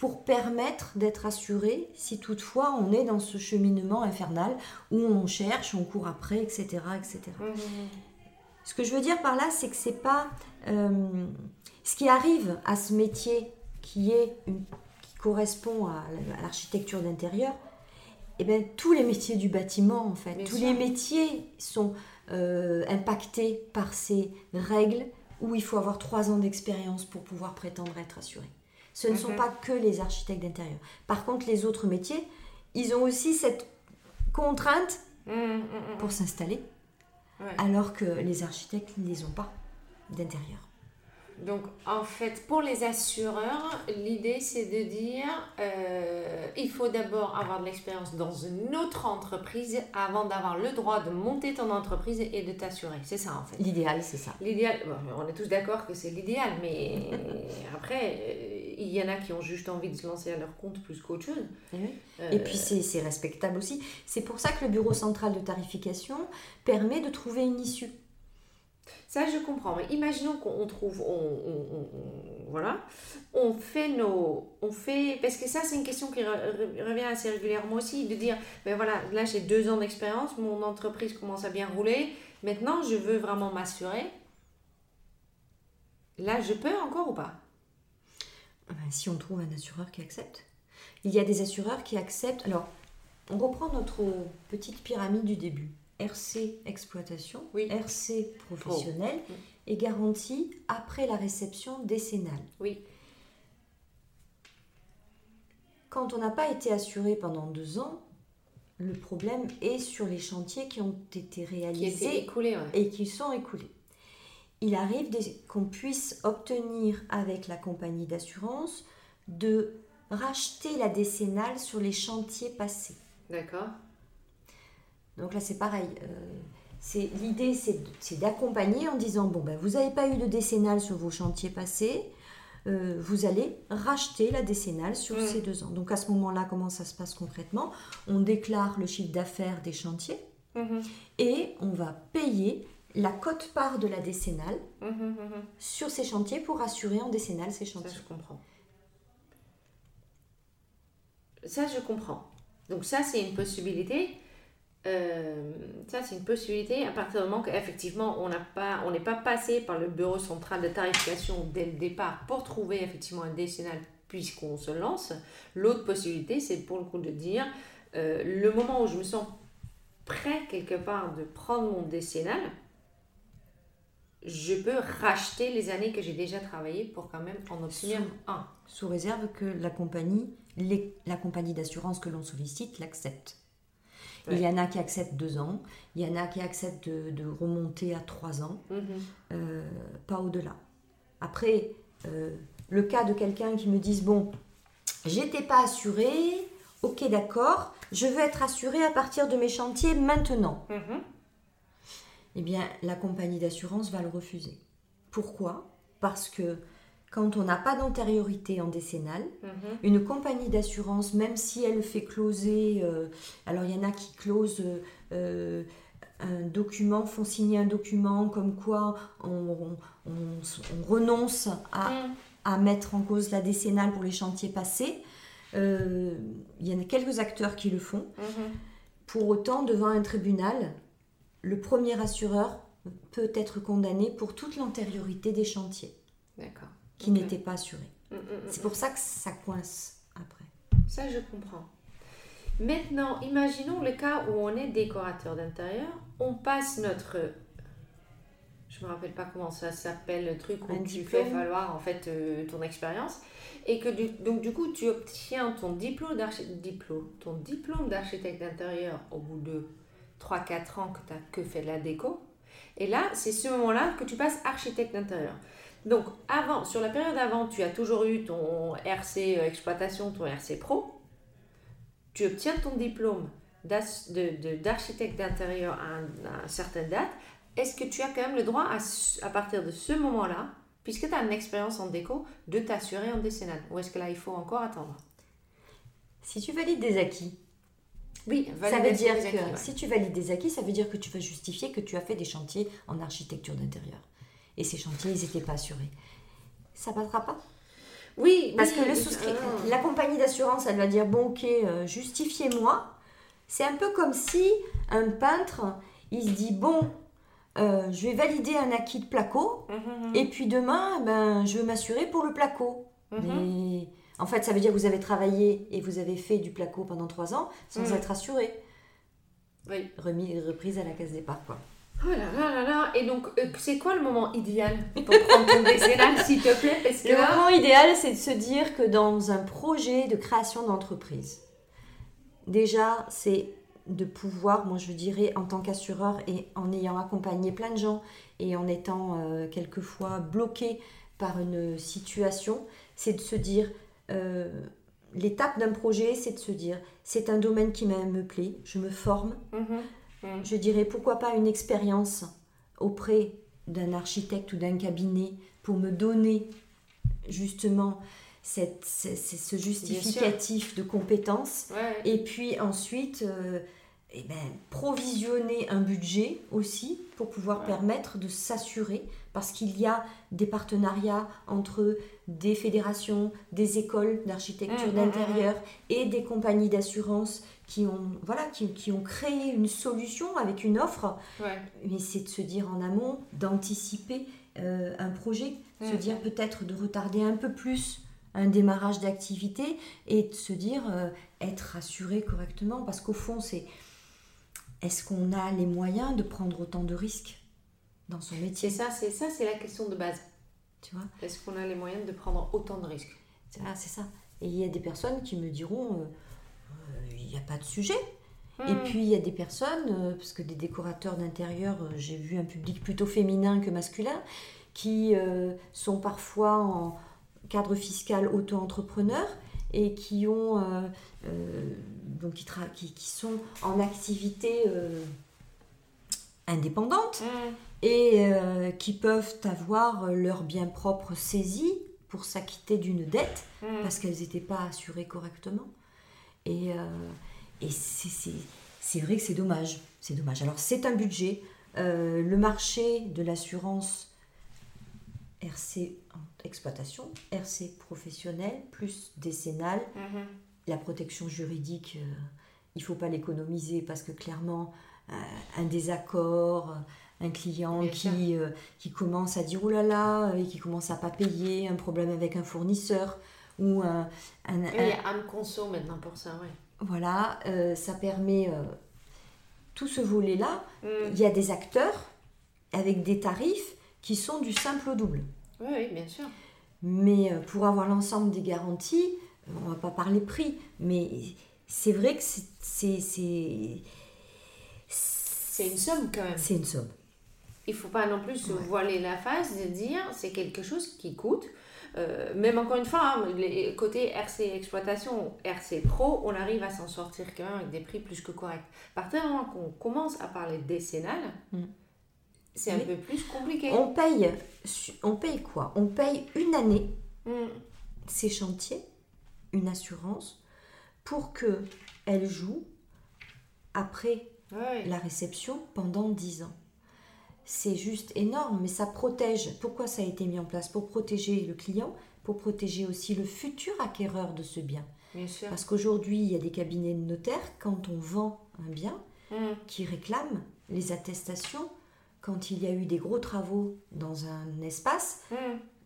Pour permettre d'être assuré si toutefois on est dans ce cheminement infernal où on cherche, on court après, etc., etc. Mhm. Ce que je veux dire par là, c'est que c'est pas euh, ce qui arrive à ce métier qui est une- qui correspond à, l'architecture d'intérieur. Et ben tous les métiers du bâtiment en fait, Bien tous sûr. les métiers sont euh, impactés par ces règles où il faut avoir trois ans d'expérience pour pouvoir prétendre être assuré. Ce ne sont Mhm. pas que les architectes d'intérieur. Par contre, les autres métiers, ils ont aussi cette contrainte Mhm, mhm, pour s'installer, Ouais. alors que les architectes ne les ont pas d'intérieur. Donc, en fait, pour les assureurs, l'idée c'est de dire euh, il faut d'abord avoir de l'expérience dans une autre entreprise avant d'avoir le droit de monter ton entreprise et de t'assurer. C'est ça en fait. L'idéal, c'est ça. L'idéal, bon, on est tous d'accord que c'est l'idéal, mais après, euh, il y en a qui ont juste envie de se lancer à leur compte plus qu'autre chose. Euh, Et puis c'est respectable aussi. C'est pour ça que le bureau central de tarification permet de trouver une issue. Ça, je comprends. Mais imaginons qu'on trouve, on, on- on- on- voilà, on fait nos, on fait, parce que ça, c'est une question qui re- re- revient assez régulièrement aussi, de dire, ben voilà, là j'ai deux ans d'expérience, mon entreprise commence à bien rouler, maintenant je veux vraiment m'assurer. Là, je peux encore ou pas? Ben, Si on trouve un assureur qui accepte. Il y a des assureurs qui acceptent. Alors, on reprend notre petite pyramide du début. RC exploitation, Oui. RC professionnel Pro. et garantie après la réception décennale. Oui. Quand on n'a pas été assuré pendant deux ans, le problème est sur les chantiers qui ont été Qui réalisés ouais. et qui sont écoulés. Il arrive qu'on puisse obtenir avec la compagnie d'assurance de racheter la décennale sur les chantiers passés. D'accord. Donc là, c'est pareil. euh, L'idée, c'est d'accompagner en disant, bon, ben, vous n'avez pas eu de décennale sur vos chantiers passés, euh, vous allez racheter la décennale sur Mm. ces deux ans. Donc à ce moment-là, comment ça se passe concrètement? On déclare le chiffre d'affaires des chantiers Mhm, et on va payer la cote-part de la décennale mhm, mhm. sur ces chantiers pour assurer en décennale ces Ça, chantiers. je comprends. ça, je comprends. Donc ça, c'est une possibilité. Euh, ça, c'est une possibilité à partir du moment qu'effectivement, on pas, on n'est pas passé par le bureau central de tarification dès le départ pour trouver effectivement un décennal puisqu'on se lance. L'autre possibilité, c'est pour le coup de dire, euh, le moment où je me sens prêt quelque part de prendre mon décennal, je peux racheter les années que j'ai déjà travaillé pour quand même en obtenir Sous- un. Sous réserve que la compagnie, les- la compagnie d'assurance que l'on sollicite l'accepte. Ouais. Il y en a qui acceptent deux ans, il y en a qui acceptent de, de remonter à trois ans, Mhm. euh, pas au-delà. Après, euh, le cas de quelqu'un qui me dise bon, j'étais pas assuré, ok d'accord, je veux être assuré à partir de mes chantiers maintenant. Mhm. Eh bien, la compagnie d'assurance va le refuser. Pourquoi? Parce que quand on n'a pas d'antériorité en décennale, Mhm. une compagnie d'assurance, même si elle fait closer, euh, alors il y en a qui closent euh, euh, un document, font signer un document comme quoi on, on- on- on renonce à, Mhm. à mettre en cause la décennale pour les chantiers passés. Euh, il y en a quelques acteurs qui le font. Mhm. Pour autant, devant un tribunal, le premier assureur peut être condamné pour toute l'antériorité des chantiers qui n'étaient pas assurés. Mhm, mhm. C'est pour ça que ça coince après. Ça, je comprends. Maintenant, imaginons le cas où on est décorateur d'intérieur, on passe notre... Je me rappelle pas comment ça s'appelle, le truc où Un tu diplôme. fais valoir en fait euh, ton expérience. Et que du, donc du coup, tu obtiens ton diplôme d'architecte diplôme, ton diplôme d'architecte d'intérieur au bout de 3-4 ans que tu as que fait de la déco. Et là, c'est ce moment-là que tu passes architecte d'intérieur. Donc, avant, sur la période avant, tu as toujours eu ton RC euh, exploitation, ton RC pro. Tu obtiens ton diplôme d'architecte d'intérieur à, un- à une certaine date. Est-ce que tu as quand même le droit, à, à partir de ce moment-là, puisque tu as une expérience en déco, de t'assurer en décennale? Ou est-ce que là, il faut encore attendre? Si tu valides des acquis, Oui, ça veut dire que acquis, ouais. si tu valides des acquis, ça veut dire que tu vas justifier que tu as fait des chantiers en architecture d'intérieur. Et ces chantiers, ils n'étaient pas assurés. Ça passera pas? Oui, Parce oui, que le souscrit, ah. la compagnie d'assurance, elle va dire bon ok, euh, justifiez-moi. C'est un peu comme si un peintre, il se dit bon, euh, je vais valider un acquis de placo, Mhm, et puis demain, ben, je veux m'assurer pour le placo. Mais en fait, ça veut dire que vous avez travaillé et vous avez fait du placo pendant trois ans sans Mhm. être assuré. Oui. Remis, reprise à la case départ, quoi. Oh là là là là. Et donc, euh, c'est quoi le moment idéal pour prendre ton décennal, s'il te plaît? Parce que Le là, moment idéal, c'est de se dire que dans un projet de création d'entreprise, déjà, c'est de pouvoir, moi je dirais, en tant qu'assureur et en ayant accompagné plein de gens et en étant euh, quelquefois bloqué par une situation, c'est de se dire, euh, l'étape d'un projet, c'est de se dire, c'est un domaine qui me plaît, je me forme, Mhm, mhm. je dirais pourquoi pas une expérience auprès d'un architecte ou d'un cabinet pour me donner justement cette, ce, justificatif de compétences Ouais. et puis ensuite euh, eh ben, provisionner un budget aussi pour pouvoir Ouais. permettre de s'assurer parce qu'il y a des partenariats entre des fédérations, des écoles d'architecture Mhm, d'intérieur et des compagnies d'assurance qui ont, voilà, qui, qui ont créé une solution avec une offre. Ouais. Mais c'est de se dire en amont, d'anticiper euh, un projet, se dire peut-être de retarder un peu plus un démarrage d'activité et de se dire euh, être assuré correctement parce qu'au fond c'est est-ce qu'on a les moyens de prendre autant de risques? Dans son métier C'est ça, c'est ça, c'est la question de base. tu vois Est-ce qu'on a les moyens de prendre autant de risques? C'est- ah, c'est ça et il y a des personnes qui me diront euh, euh, il n'y a pas de sujet Et Hmm. puis il y a des personnes, euh, parce que des décorateurs d'intérieur, euh, j'ai vu un public plutôt féminin que masculin, qui euh, sont parfois en cadre fiscal auto-entrepreneur et qui ont euh, euh, donc qui, tra- qui, qui sont en activité euh, indépendante Mhm. Et euh, qui peuvent avoir leur bien propre saisi pour s'acquitter d'une dette Mhm. parce qu'elles n'étaient pas assurées correctement. Et, euh, et c'est- vrai que c'est dommage. C'est dommage. Alors c'est un budget. Euh, le marché de l'assurance RC exploitation, RC professionnel, plus décennale, Mhm. la protection juridique, il faut pas l'économiser parce que clairement, un désaccord, un client Bien qui, euh, qui commence à dire oh là là, et qui commence à pas payer, un problème avec un fournisseur ou un, un- Oui, un- Il y a âme conso maintenant pour ça, ouais. voilà, euh, ça permet euh, tout ce volet-là. Mm. Il y a des acteurs avec des tarifs qui sont du simple au double. Oui, oui, bien sûr. Mais pour avoir l'ensemble des garanties, on va pas parler prix, mais c'est vrai que c'est C'est une somme quand même. c'est une somme. Il faut pas non plus se voiler la face de dire c'est quelque chose qui coûte. Euh, même encore une fois, hein, les côtés RC exploitation, RC pro, on arrive à s'en sortir quand même avec des prix plus que corrects. À partir du moment qu'on commence à parler décennal, Mm. c'est un peu plus compliqué. On paye, on paye quoi? On paye une année Mm. ces chantiers, une assurance, pour que elle joue après la réception pendant 10 ans. C'est juste énorme, mais ça protège. Pourquoi ça a été mis en place? Pour protéger le client, pour protéger aussi le futur acquéreur de ce bien. Bien sûr. Parce qu'aujourd'hui, il y a des cabinets de notaires, quand on vend un bien, Mm. qui réclament les attestations quand il y a eu des gros travaux dans un espace, Mm.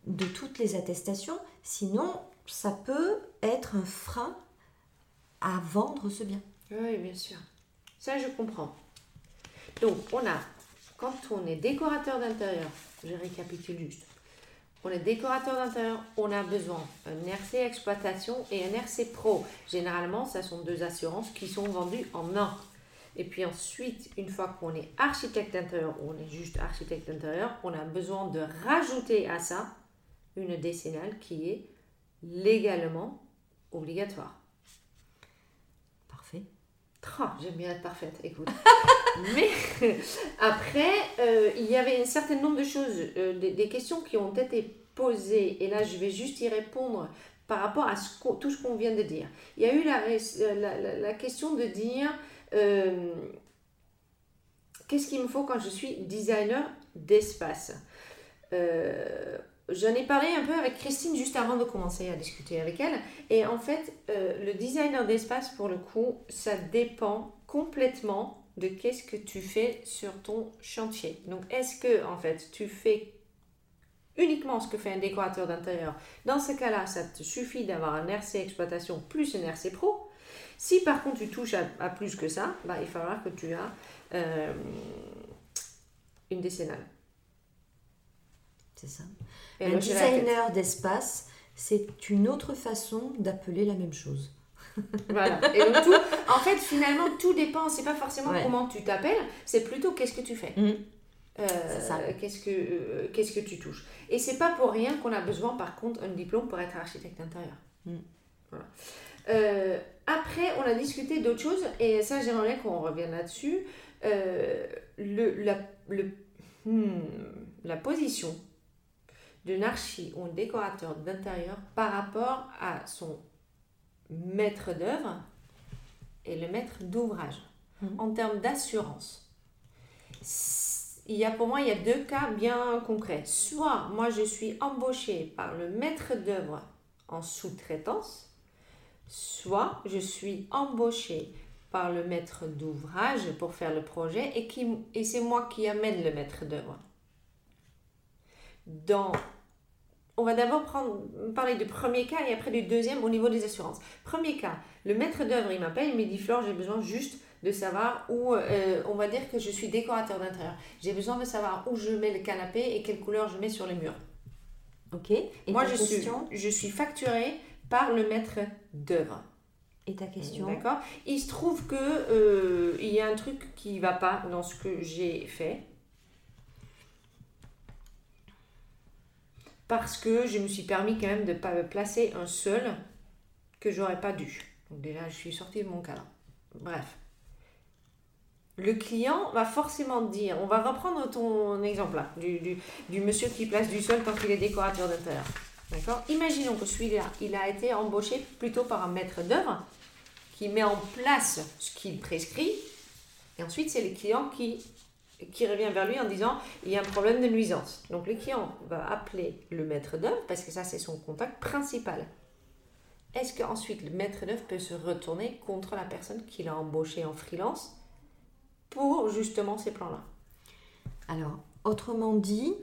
de toutes les attestations. Sinon, ça peut être un frein à vendre ce bien. Oui, bien sûr. Ça, je comprends. Donc, on a, quand on est décorateur d'intérieur, je récapitule juste. On est décorateur d'intérieur, on a besoin d'un RC exploitation et un RC pro. Généralement, ce sont deux assurances qui sont vendues en un. Et puis ensuite, une fois qu'on est architecte d'intérieur ou on est juste architecte d'intérieur, on a besoin de rajouter à ça une décennale qui est légalement obligatoire. Ah, J'aime bien être parfaite, écoute. Mais après, euh, il y avait un certain nombre de choses, euh, des, questions qui ont été posées, et là je vais juste y répondre par rapport à ce tout ce qu'on vient de dire. Il y a eu la, euh, la, question de dire euh, qu'est-ce qu'il me faut quand je suis designer d'espace? Euh, J'en ai parlé un peu avec Christine juste avant de commencer à discuter avec elle. Et en fait, euh, le designer d'espace, pour le coup, ça dépend complètement de qu'est-ce que tu fais sur ton chantier. Donc, est-ce que, en fait, tu fais uniquement ce que fait un décorateur d'intérieur? Dans ce cas-là, ça te suffit d'avoir un RC exploitation plus un RC pro. Si par contre tu touches à, plus que ça, bah, il faudra que tu as euh, une décennale. C'est ça. Un designer d'espace, c'est une autre façon d'appeler la même chose. Voilà. Et donc tout, en fait, finalement, tout dépend. C'est pas forcément Ouais. comment tu t'appelles, c'est plutôt qu'est-ce que tu fais. Mm. Euh, C'est ça. Qu'est-ce que euh, qu'est-ce que tu touches. Et c'est pas pour rien qu'on a besoin, par contre, un diplôme pour être architecte d'intérieur. Mm. Voilà. Euh, après, on a discuté d'autres choses, et ça, j'aimerais qu'on revienne là-dessus. Euh, le, la, le, hmm, la position d'un archi ou un décorateur d'intérieur par rapport à son maître d'œuvre et le maître d'ouvrage Mhm. en termes d'assurance. Il y a pour moi il y a deux cas bien concrets. Soit moi je suis embauché par le maître d'œuvre en sous-traitance, soit je suis embauché par le maître d'ouvrage pour faire le projet et, qui, et c'est moi qui amène le maître d'œuvre. Dans, on va d'abord prendre, parler du premier cas et après du deuxième au niveau des assurances. Premier cas, le maître d'œuvre il m'appelle, il me dit Flore, j'ai besoin juste de savoir où, euh, on va dire que je suis décorateur d'intérieur. J'ai besoin de savoir où je mets le canapé et quelle couleur je mets sur les murs. Ok Et Moi, je suis, je suis facturée par le maître d'œuvre. Et ta question? D'accord? Il se trouve que euh, il y a un truc qui va pas dans ce que j'ai fait. Parce que je me suis permis quand même de pas placer un seul que j'aurais pas dû. Donc déjà, je suis sortie de mon cadre. Bref. Le client va forcément dire, on va reprendre ton exemple là, du monsieur qui place du sol quand il est décorateur d'intérieur. D'accord? Imaginons que celui-là, il a été embauché plutôt par un maître d'œuvre qui met en place ce qu'il prescrit. Et ensuite, c'est le client qui, qui revient vers lui en disant il y a un problème de nuisance. Donc, le client va appeler le maître d'œuvre parce que ça, c'est son contact principal. est-ce qu'ensuite le maître d'œuvre peut se retourner contre la personne qu'il a embauchée en freelance pour justement ces plans-là? Alors, autrement dit,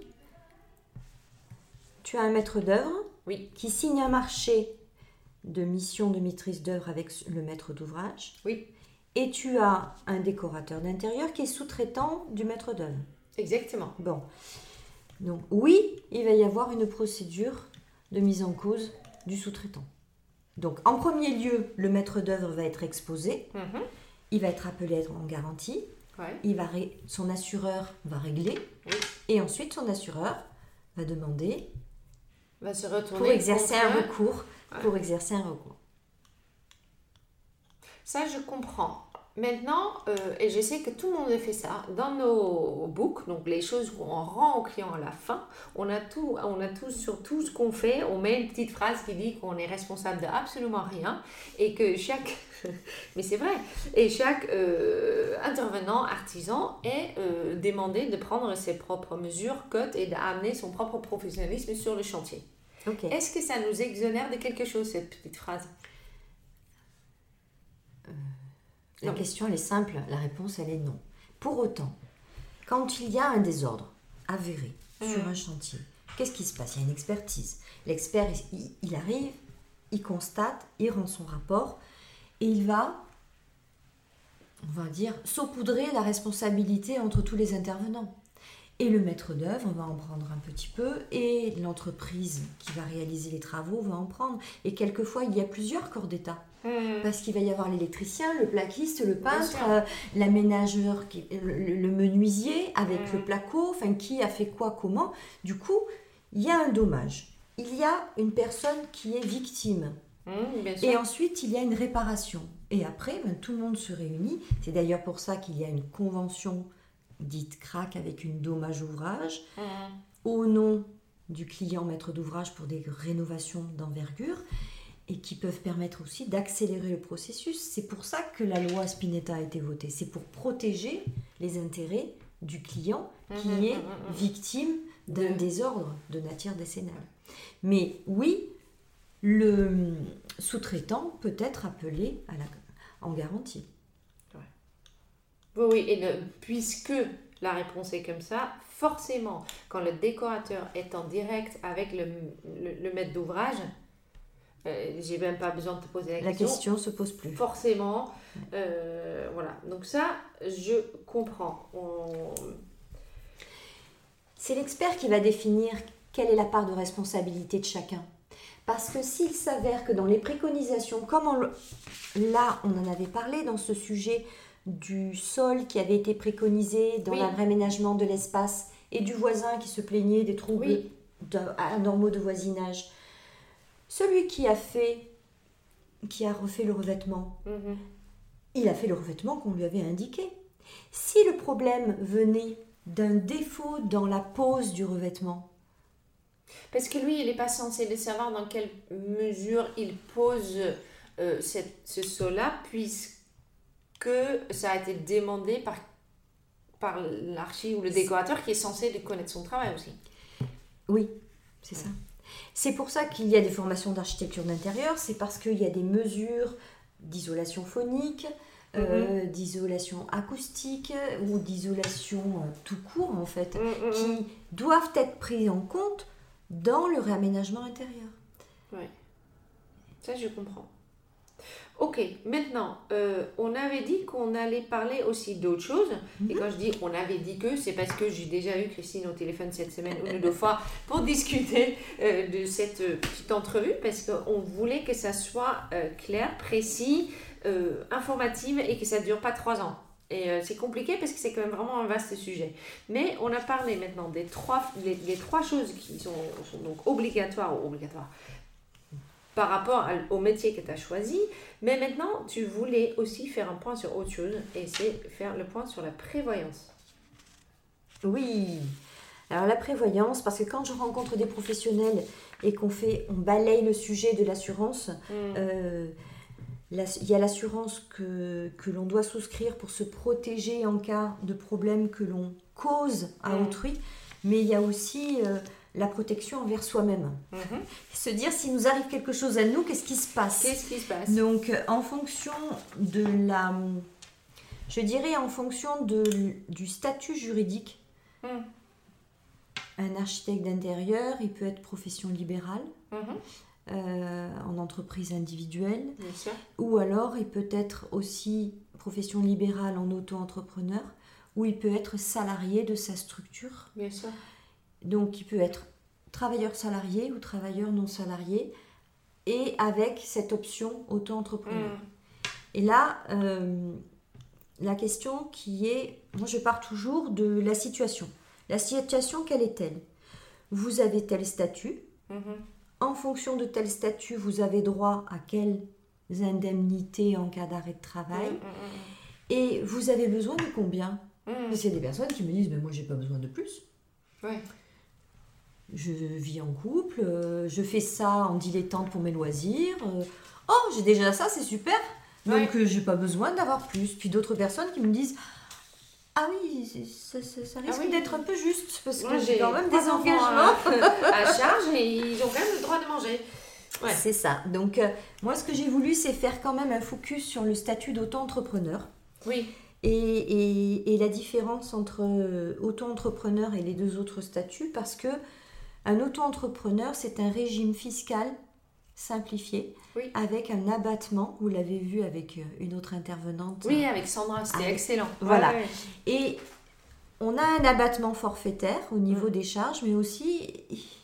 tu as un maître d'œuvre Oui. qui signe un marché de mission de maîtrise d'œuvre avec le maître d'ouvrage. Oui. Et tu as un décorateur d'intérieur qui est sous-traitant du maître d'œuvre. Exactement. Bon. Donc oui, il va y avoir une procédure de mise en cause du sous-traitant. Donc en premier lieu, le maître d'œuvre va être exposé, Mhm. il va être appelé à être en garantie, Ouais. il va ré- son assureur va régler, Oui. et ensuite son assureur va demander Va se retourner pour exercer un recours. Ouais. Pour exercer un recours. Ça, je comprends. Maintenant, euh, et je sais que tout le monde fait ça, dans nos books, donc les choses qu'on rend au client à la fin, on a tout, on a tout sur tout ce qu'on fait, on met une petite phrase qui dit qu'on est responsable de absolument rien et que chaque, mais c'est vrai, et chaque euh, intervenant artisan est euh, demandé de prendre ses propres mesures, cotes et d'amener son propre professionnalisme sur le chantier. Est-ce que ça nous exonère de quelque chose, cette petite phrase? La Non. question, elle est simple. La réponse, elle est non. Pour autant, quand il y a un désordre avéré sur Mhm. un chantier, qu'est-ce qui se passe? Il y a une expertise. L'expert, il, il arrive, il constate, il rend son rapport et il va, on va dire, saupoudrer la responsabilité entre tous les intervenants. Et le maître d'œuvre va en prendre un petit peu et l'entreprise qui va réaliser les travaux va en prendre. Et quelquefois, il y a plusieurs corps d'État. Parce qu'il va y avoir l'électricien, le plaquiste, le peintre, euh, l'aménageur, le, menuisier avec Mm. le placo, enfin qui a fait quoi, comment. Du coup, il y a un dommage. Il y a une personne qui est victime. Mmh, sûr. Et ensuite, il y a une réparation. Et après, ben, tout le monde se réunit. C'est d'ailleurs pour ça qu'il y a une convention dite CRAC avec une dommage ouvrage au nom du client maître d'ouvrage pour des rénovations d'envergure et qui peuvent permettre aussi d'accélérer le processus. C'est pour ça que la loi Spinetta a été votée. C'est pour protéger les intérêts du client qui Mhm, est mhm, mhm. victime d'un désordre de nature décennale. Mais oui, le sous-traitant peut être appelé à la, en garantie. Oui, oui, et le- puisque la réponse est comme ça, forcément, quand le décorateur est en direct avec le, le, le maître d'ouvrage, euh, j'ai même pas besoin de te poser la, La question se pose plus. Forcément, euh, voilà. Donc ça, je comprends. On- C'est l'expert qui va définir quelle est la part de responsabilité de chacun. Parce que s'il s'avère que dans les préconisations, comme on le- là on en avait parlé dans ce sujet du sol qui avait été préconisé dans Oui. l'aménagement de l'espace et du voisin qui se plaignait des troubles Oui. de- anormaux de voisinage, celui qui a fait, qui a refait le revêtement, Mhm. il a fait le revêtement qu'on lui avait indiqué. Si le problème venait d'un défaut dans la pose du revêtement, Parce que lui, il n'est pas censé le savoir dans quelle mesure il pose euh, cette- ce sol-là, puisque ça a été demandé par, par l'archi ou le décorateur qui est censé connaître son travail aussi. oui, c'est ça. C'est pour ça qu'il y a des formations d'architecture d'intérieur, c'est parce qu'il y a des mesures d'isolation phonique, euh, d'isolation acoustique ou d'isolation euh, tout court en fait, Mm, qui doivent être prises en compte dans le réaménagement intérieur. Ça, je comprends. Ok, maintenant, euh, on avait dit qu'on allait parler aussi d'autres choses. Et quand je dis on avait dit que, c'est parce que j'ai déjà eu Christine au téléphone cette semaine une ou deux fois pour discuter euh, de cette euh, petite entrevue, parce qu'on voulait que ça soit euh, clair, précis, informative et que ça ne dure pas trois ans. Et c'est compliqué parce que c'est quand même vraiment un vaste sujet. Mais on a parlé maintenant des trois, les, les trois choses qui sont, sont donc obligatoires ou obligatoires par rapport au métier que tu as choisi. Mais maintenant, tu voulais aussi faire un point sur autre chose et c'est faire le point sur la prévoyance. Oui. Alors la prévoyance, parce que quand je rencontre des professionnels et qu'on fait, on balaye le sujet de l'assurance, euh, l'ass- il y a l'assurance que, que l'on doit souscrire pour se protéger en cas de problème que l'on cause à Mm. autrui, mais il y a aussi euh, la protection envers soi-même. Mhm. Se dire si nous arrive quelque chose à nous, qu'est-ce qui se passe Qu'est-ce qui se passe Donc, en fonction de la. Je dirais en fonction de, du statut juridique, Mhm. un architecte d'intérieur, il peut être profession libérale, Mhm. euh, en entreprise individuelle, Bien sûr. ou alors il peut être aussi profession libérale en auto-entrepreneur, ou il peut être salarié de sa structure. Bien sûr. Donc, il peut être travailleur salarié ou travailleur non salarié, et avec cette option auto-entrepreneur. Mhm. Et là, euh, la question qui est, moi je pars toujours de la situation. La situation, quelle est-elle? Vous avez tel statut. Mhm. En fonction de tel statut, vous avez droit à quelles indemnités en cas d'arrêt de travail. Et vous avez besoin de combien? Parce qu'il y a des personnes qui me disent, mais moi j'ai pas besoin de plus. Ouais. Je vis en couple, euh, je fais ça en dilettante pour mes loisirs. euh, oh, j'ai déjà ça, c'est super. Donc euh, j'ai pas besoin d'avoir plus. Puis d'autres personnes qui me disent Ah oui, c'est- ça, ça- ça risque oui. d'être un peu juste parce Moi, que j'ai quand même des enfants engagements. à, à charge et ils ont quand même le droit de manger. Ouais. C'est ça. Donc euh, moi ce que j'ai voulu c'est faire quand même un focus sur le statut d'auto-entrepreneur Oui. et, et- et la différence entre euh, auto-entrepreneur et les deux autres statuts parce que un auto-entrepreneur c'est un régime fiscal simplifié Oui. avec un abattement, vous l'avez vu avec euh, une autre intervenante. Oui, avec Sandra, c'était Avec- excellent. Voilà. Ouais, ouais. Et on a un abattement forfaitaire au niveau des charges, mais aussi,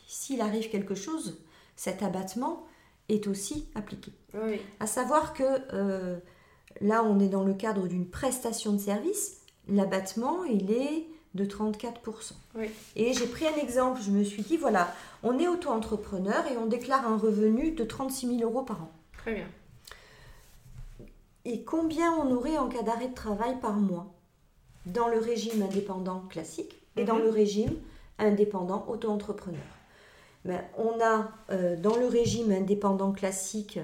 s'il arrive quelque chose, cet abattement est aussi appliqué. Oui. À savoir que euh, là, on est dans le cadre d'une prestation de service, l'abattement, il est de 34%. Oui. Et j'ai pris un exemple, je me suis dit, voilà, on est auto-entrepreneur et on déclare un revenu de 36 000 euros par an. Très bien. Et combien on aurait en cas d'arrêt de travail par mois Dans le régime indépendant classique et dans Mhm. le régime indépendant auto-entrepreneur? Ben, on a euh, dans le régime indépendant classique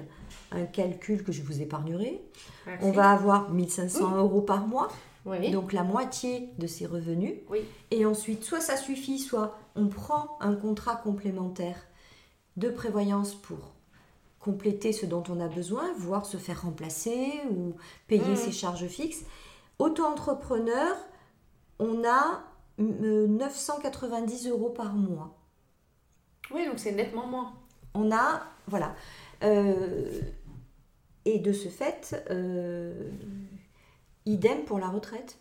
un calcul que je vous épargnerai. Merci. On va avoir 1500 euros par mois, Oui. donc la moitié de ses revenus. Oui. Et ensuite, soit ça suffit, soit on prend un contrat complémentaire de prévoyance pour compléter ce dont on a besoin, voire se faire remplacer ou payer Mhm. ses charges fixes. Auto-entrepreneur, on a euh, 990 euros par mois. Oui, donc c'est nettement moins. On a, voilà. Euh, et de ce fait, euh, idem pour la retraite.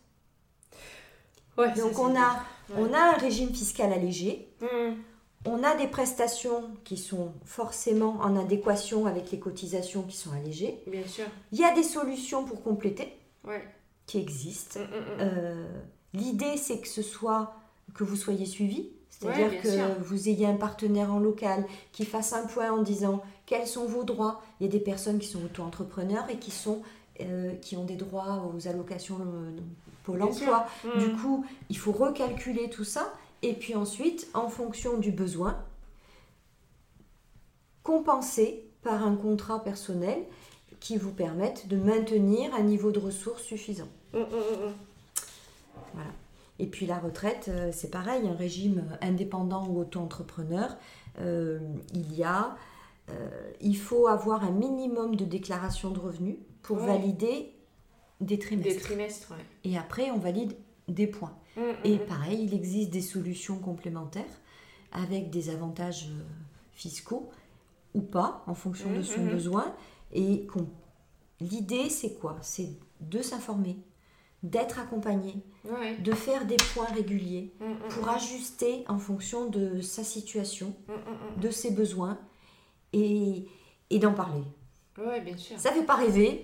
Ouais, Donc ça, on a, bien. on a un régime fiscal allégé, Mhm. on a des prestations qui sont forcément en adéquation avec les cotisations qui sont allégées. Bien sûr. Il y a des solutions pour compléter Ouais. qui existent. Mhm, mhm. Euh, L'idée, c'est que ce soit que vous soyez suivi, c'est-à-dire Ouais, que sûr. vous ayez un partenaire en local qui fasse un point en disant quels sont vos droits. Il y a des personnes qui sont auto-entrepreneurs et qui sont euh, qui ont des droits aux allocations euh, Pôle emploi. sûr. Du coup, il faut recalculer tout ça et puis ensuite, en fonction du besoin, compenser par un contrat personnel qui vous permette de maintenir un niveau de ressources suffisant. Mhm, mhm, mhm. Voilà. Et puis la retraite, euh, c'est pareil, un régime indépendant ou auto-entrepreneur, euh, il y a, il faut avoir un minimum de déclaration de revenus pour Ouais. valider des Des trimestres. trimestres, ouais. Et après, on valide des points. Mhm, Et mhm. pareil, il existe des solutions complémentaires avec des avantages euh, fiscaux ou pas, en fonction de son besoin. Et qu'on- l'idée, c'est quoi? C'est de s'informer, d'être accompagné, de faire des points réguliers pour ajuster en fonction de sa situation, de ses besoins et, et d'en parler. Ouais, bien sûr. Ça fait pas rêver,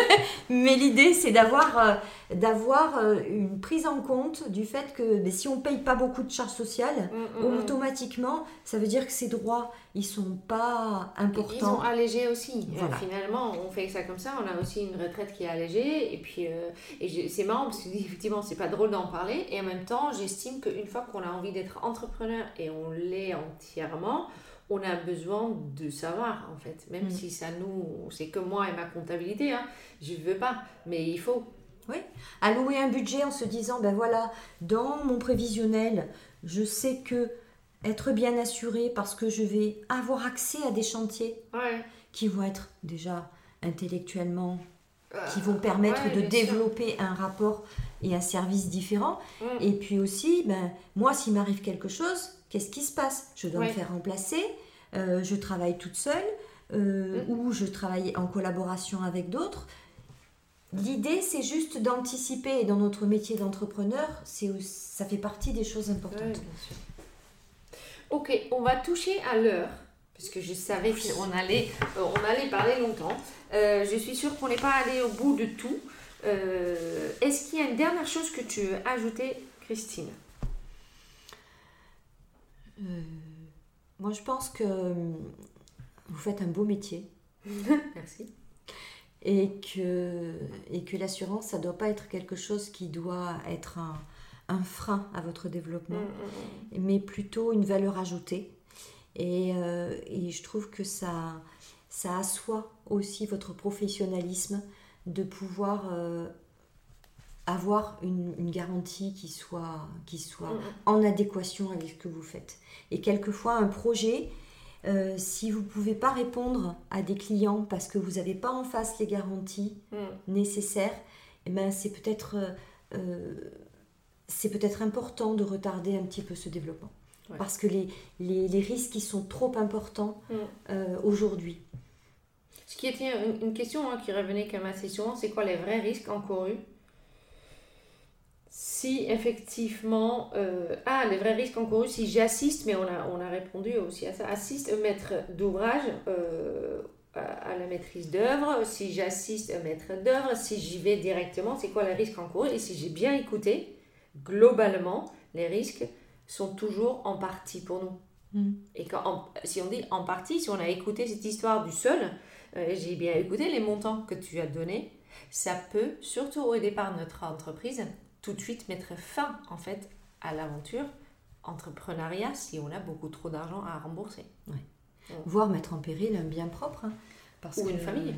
mais l'idée c'est d'avoir euh, d'avoir euh, une prise en compte du fait que ben, si on paye pas beaucoup de charges sociales, Mhm, mhm. automatiquement ça veut dire que ces droits ils sont pas Ils ont importants. allégé aussi. Euh, Voilà. finalement, on fait ça comme ça. On a aussi une retraite qui est allégée. Et puis, euh, et c'est marrant parce que effectivement, c'est pas drôle d'en parler. Et en même temps, j'estime qu'une fois qu'on a envie d'être entrepreneur et on l'est entièrement, on a besoin de savoir en fait. Même Mm. si ça nous, c'est que moi et ma comptabilité. Hein, je veux pas, mais il faut. Allouer un budget en se disant ben voilà, dans mon prévisionnel, je sais que être bien assuré parce que je vais avoir accès à des chantiers Ouais. qui vont être déjà intellectuellement, qui Euh, vont permettre ouais, de sûr. développer un rapport et un service différent. Mm. Et puis aussi, ben, moi, s'il m'arrive quelque chose, qu'est-ce qui se passe? Je dois Ouais. me faire remplacer, euh, je travaille toute seule, euh, ou je travaille en collaboration avec d'autres. L'idée, c'est juste d'anticiper. Et dans notre métier d'entrepreneur, c'est ça fait partie des choses Ouais, importantes. bien sûr. Ok, on va toucher à l'heure, parce que je savais qu'on allait, euh, on allait parler longtemps. Euh, je suis sûre qu'on n'est pas allé au bout de tout. Euh, Est-ce qu'il y a une dernière chose que tu veux ajouter, Christine? Euh, moi, je pense que hum, vous faites un beau métier. Merci. et que, et que l'assurance, ça ne doit pas être quelque chose qui doit être un, un frein à votre Mm, développement, mm, mais plutôt une valeur ajoutée. Et, euh, et je trouve que ça, ça assoit aussi votre professionnalisme de pouvoir euh, avoir une, une garantie qui soit, qui soit en adéquation avec ce que vous faites. Et quelquefois, un projet, euh, si vous ne pouvez pas répondre à des clients parce que vous n'avez pas en face les garanties Mm. nécessaires, eh ben, c'est peut-être euh, euh, peut-être important de retarder un petit peu ce développement. Ouais. Parce que les, les, les risques ils sont trop importants Mm. euh, aujourd'hui. Ce qui était une, une question hein, qui revenait quand même assez souvent, c'est quoi les vrais risques encourus si effectivement, euh, ah, les vrais risques encourus, si j'assiste, mais on a, on a répondu aussi à ça, assiste un maître d'ouvrage euh, à, à la maîtrise d'œuvre, si j'assiste un maître d'œuvre, si j'y vais directement, c'est quoi les risques encourus? Et si j'ai bien écouté, globalement, les risques sont toujours en partie pour nous. Mm. Et quand, en- si on dit en partie, si on a écouté cette histoire du sol, euh, j'ai bien écouté les montants que tu as donnés, ça peut, surtout au départ de notre entreprise, tout de suite mettre fin en fait à l'aventure entrepreneuriat si on a beaucoup trop d'argent à rembourser. Voire mettre en péril un bien propre. hein, parce Ou que- une famille.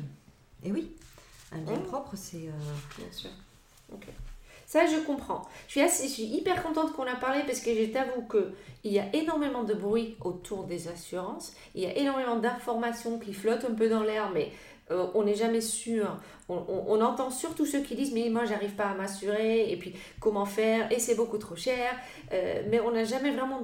Et oui, un bien propre, c'est... euh, Bien sûr. Ça, je comprends. Je suis, assez, je suis hyper contente qu'on a parlé parce que je t'avoue qu'il y a énormément de bruit autour des assurances. Il y a énormément d'informations qui flottent un peu dans l'air, mais euh, on n'est jamais sûr. On, entend surtout ceux qui disent Mais moi, j'arrive pas à m'assurer, et puis comment faire, et c'est beaucoup trop cher. Euh, mais on n'a jamais vraiment,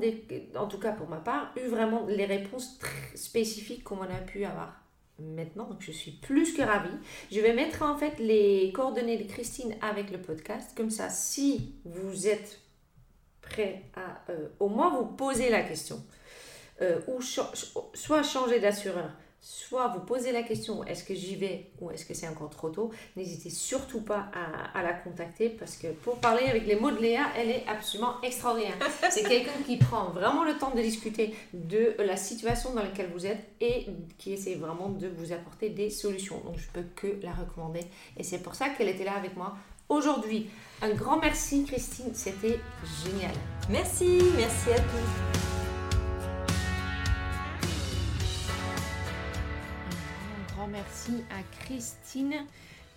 en tout cas pour ma part, eu vraiment les réponses spécifiques qu'on a pu avoir maintenant. Donc, je suis plus que ravie. Je vais mettre en fait les coordonnées de Christine avec le podcast. Comme ça, si vous êtes prêt à euh, au moins vous poser la question, ou soit changer d'assureur, soit vous poser la question est-ce que j'y vais ou est-ce que c'est encore trop tôt, n'hésitez surtout pas à, à la contacter parce que pour parler avec les mots de Léa, elle est absolument extraordinaire. C'est quelqu'un qui prend vraiment le temps de discuter de la situation dans laquelle vous êtes et qui essaie vraiment de vous apporter des solutions. Donc je peux que la recommander et c'est pour ça qu'elle était là avec moi aujourd'hui. Un grand merci Christine, c'était génial. Merci, merci à tous. Merci à Christine.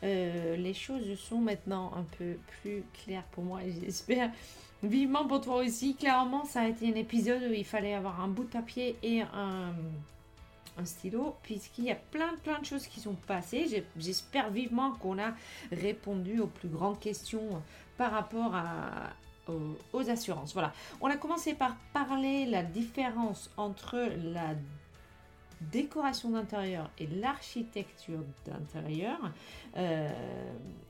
Euh, les choses sont maintenant un peu plus claires pour moi et j'espère vivement pour toi aussi. Clairement, ça a été un épisode où il fallait avoir un bout de papier et un, stylo, puisqu'il y a plein plein de choses qui sont passées. J'espère vivement qu'on a répondu aux plus grandes questions par rapport aux, aux assurances. Voilà. On a commencé par parler la différence entre la décoration d'intérieur et l'architecture d'intérieur euh,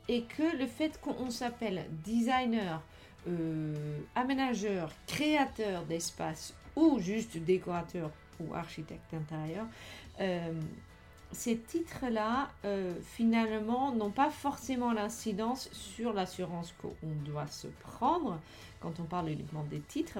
et que le fait qu'on s'appelle designer, euh, aménageur, créateur d'espace ou juste décorateur ou architecte d'intérieur, euh, ces titres-là, finalement, n'ont pas forcément l'incidence sur l'assurance qu'on doit se prendre. Quand on parle uniquement des titres,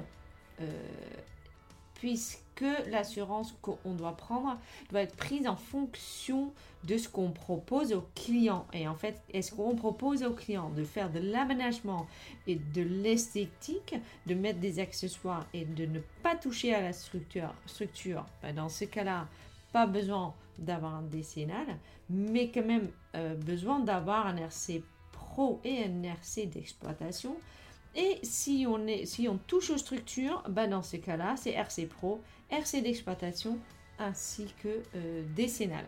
puisque l'assurance qu'on doit prendre doit être prise en fonction de ce qu'on propose au client. Et en fait, est-ce qu'on propose au client de faire de l'aménagement et de l'esthétique, de mettre des accessoires et de ne pas toucher à la structure, structure? Ben, Dans ce cas-là, pas besoin d'avoir un décennal, mais quand même euh, besoin d'avoir un RC pro et un RC d'exploitation Et si on, touche aux structures, bah dans ce cas-là, c'est RC Pro, RC d'exploitation ainsi que euh, décennal.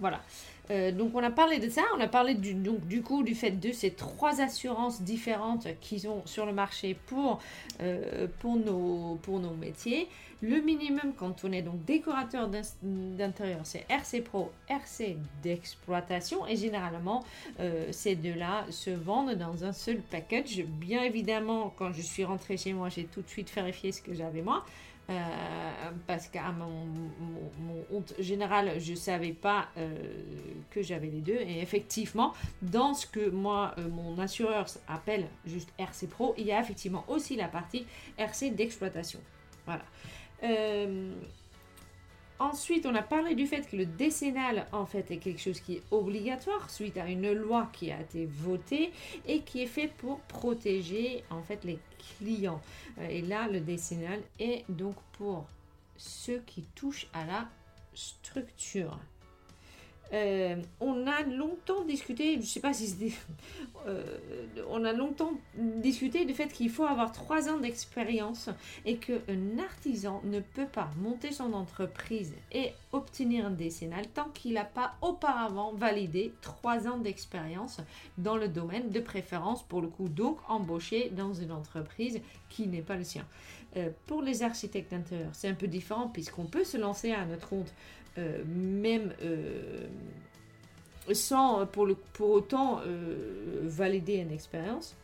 Voilà. Euh, donc on a parlé de ça, on a parlé du, coup du fait de ces trois assurances différentes qu'ils ont sur le marché pour, euh, nos métiers. Le minimum quand on est donc décorateur d'intérieur, c'est RC Pro, RC d'exploitation et généralement euh, ces deux-là se vendent dans un seul package. Bien évidemment, quand je suis rentrée chez moi, j'ai tout de suite vérifié ce que j'avais moi. Euh, parce qu'à mon, honte générale, je ne savais pas euh, que j'avais les deux. Et effectivement, dans ce que moi, euh, mon assureur appelle juste RC Pro, il y a effectivement aussi la partie RC d'exploitation. Voilà. Ensuite, on a parlé du fait que le décennal, en fait, est quelque chose qui est obligatoire suite à une loi qui a été votée et qui est faite pour protéger, en fait, les clients. Euh, et là, le décennal est donc pour ceux qui touchent à la structure. Euh, on a longtemps discuté, je sais pas si. Euh, on a longtemps discuté du fait qu'il faut avoir trois ans d'expérience et qu'un artisan ne peut pas monter son entreprise et obtenir un décennal tant qu'il n'a pas auparavant validé trois ans d'expérience dans le domaine de préférence pour le coup donc embauché dans une entreprise qui n'est pas le sien. Euh, pour les architectes d'intérieur, c'est un peu différent puisqu'on peut se lancer à notre compte euh, même euh, sans pour, le, pour autant euh, valider une expérience.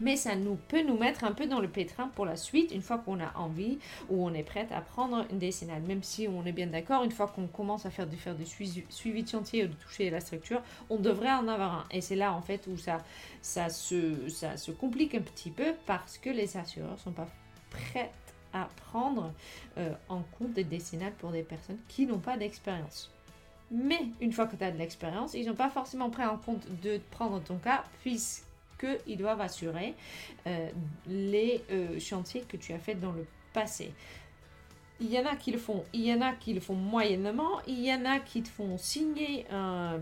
Mais ça nous peut nous mettre un peu dans le pétrin pour la suite, une fois qu'on a envie ou on est prête à prendre une décennale. Même si on est bien d'accord, une fois qu'on commence à faire du, faire du suivi, de chantier ou de toucher la structure, on devrait en avoir un. Et c'est là en fait où ça, ça, se, ça se complique un petit peu parce que les assureurs sont pas prêts prendre euh, en compte des décennales pour des personnes qui n'ont pas d'expérience. Mais une fois que tu as de l'expérience, ils n'ont pas forcément pris en compte de prendre ton cas puisqu'ils doivent assurer euh, les euh, chantiers que tu as fait dans le passé. Il y en a qui le font, il y en a qui le font moyennement, il y en a qui te font signer un,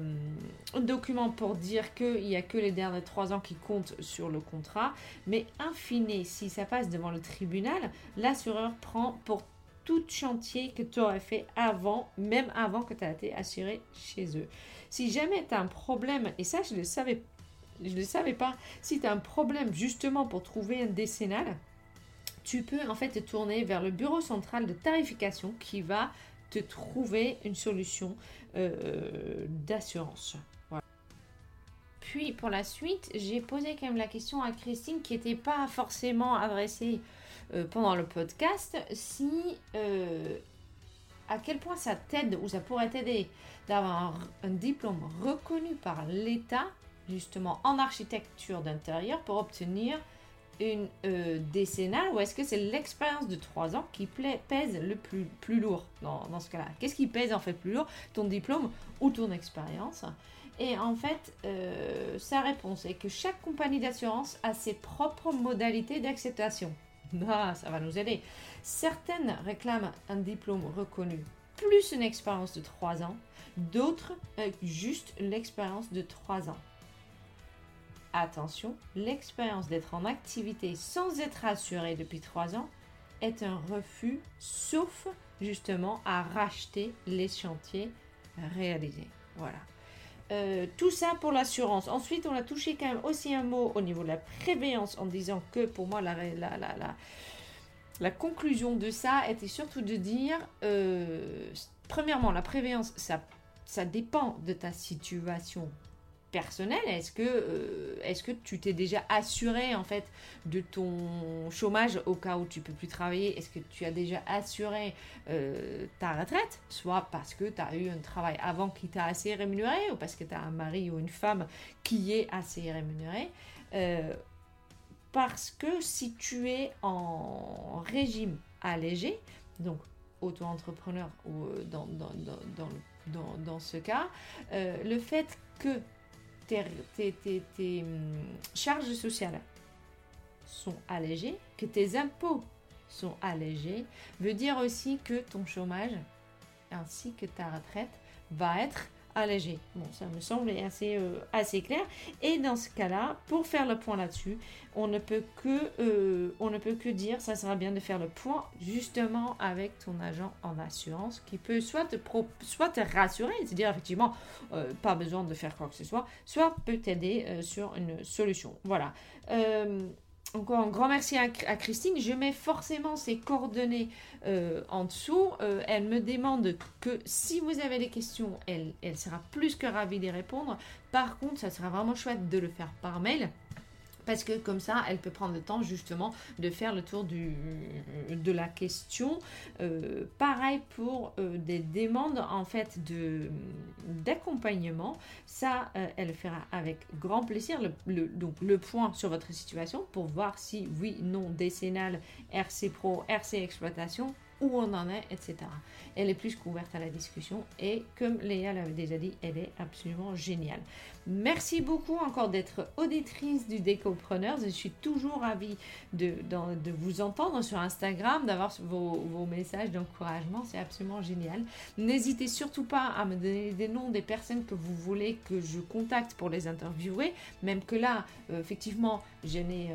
document pour dire qu'il n'y a que les derniers trois ans qui comptent sur le contrat. Mais in fine, si ça passe devant le tribunal, l'assureur prend pour tout chantier que tu aurais fait avant, même avant que tu aies été assuré chez eux. Si jamais tu as un problème, et ça je ne le savais, je le savais pas, si tu as un problème justement pour trouver un décennal, tu peux en fait te tourner vers le bureau central de tarification qui va te trouver une solution euh, d'assurance. Puis pour la suite, j'ai posé quand même la question à Christine qui n'était pas forcément adressée euh, pendant le podcast, si euh, à quel point ça t'aide ou ça pourrait t'aider d'avoir un, diplôme reconnu par l'État justement en architecture d'intérieur pour obtenir une euh, décennale ou est-ce que c'est l'expérience de 3 ans qui pèse le plus, lourd dans, dans ce cas-là? Qu'est-ce qui pèse en fait plus lourd? Ton diplôme ou ton expérience? Et en fait, euh, sa réponse est que chaque compagnie d'assurance a ses propres modalités d'acceptation. Ah, ça va nous aider. Certaines réclament un diplôme reconnu plus une expérience de 3 ans, d'autres euh, juste l'expérience de 3 ans. Attention, l'expérience d'être en activité sans être assuré depuis trois ans est un refus, sauf justement à racheter les chantiers réalisés. Voilà. Euh, tout ça pour l'assurance. Ensuite, on a touché quand même aussi un mot au niveau de la prévéance en disant que pour moi, la, la, la, la conclusion de ça était surtout de dire, euh, premièrement, la prévéance, ça, ça dépend de ta situation personnel, est-ce que, euh, est-ce que tu t'es déjà assuré en fait de ton chômage au cas où tu peux plus travailler? Est-ce que tu as déjà assuré euh, ta retraite? Soit parce que tu as eu un travail avant qui t'a assez rémunéré ou parce que tu as un mari ou une femme qui est assez rémunéré? Euh, parce que si tu es en régime allégé, donc auto-entrepreneur ou dans, dans, dans, dans, dans ce cas, le fait que tes, hum, charges sociales sont allégées, que tes impôts sont allégés, veut dire aussi que ton chômage ainsi que ta retraite va être allégé. Bon, ça me semble assez, euh, assez clair. Et dans ce cas-là, pour faire le point là-dessus, on ne peut que euh, on ne peut que dire, ça sera bien de faire le point justement avec ton agent en assurance qui peut soit te, soit te rassurer, c'est-à-dire effectivement euh, pas besoin de faire quoi que ce soit, soit peut t'aider sur une solution. Voilà. Encore un grand merci à, Christine. Je mets forcément ses coordonnées euh, en dessous. Euh, elle me demande que si vous avez des questions, elle, elle sera plus que ravie d'y répondre. Par contre, ça sera vraiment chouette de le faire par mail parce que comme ça, elle peut prendre le temps justement de faire le tour du, de la question. Euh, pareil pour euh, des demandes en fait de d'accompagnement, ça, euh, elle le fera avec grand plaisir. Le, donc le point sur votre situation pour voir si oui, non, décennale, RC Pro, RC Exploitation, où on en est, etc. Elle est plus qu'ouverte à la discussion et comme Léa l'avait déjà dit, elle est absolument géniale. Merci beaucoup encore d'être auditrice du Décopreneur. Je suis toujours ravie de, vous entendre sur Instagram, d'avoir vos, messages d'encouragement. C'est absolument génial. N'hésitez surtout pas à me donner des noms des personnes que vous voulez que je contacte pour les interviewer. Même que là, euh, effectivement, j'en ai,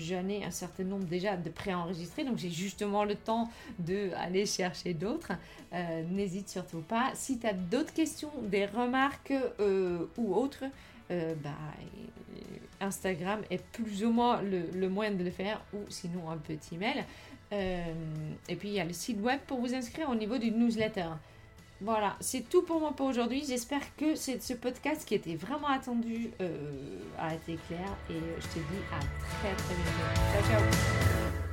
euh, ai un certain nombre déjà de préenregistrés. Donc j'ai justement le temps d'aller chercher d'autres. Euh, n'hésite surtout pas. Si tu as d'autres questions, des remarques ou autres, euh, bah, Instagram est plus ou moins le, moyen de le faire, ou sinon un petit mail. Euh, et puis il y a le site web pour vous inscrire au niveau du newsletter. Voilà, c'est tout pour moi pour aujourd'hui. J'espère que ce podcast qui était vraiment attendu euh, a été clair et je te dis à très très bientôt. Ciao ciao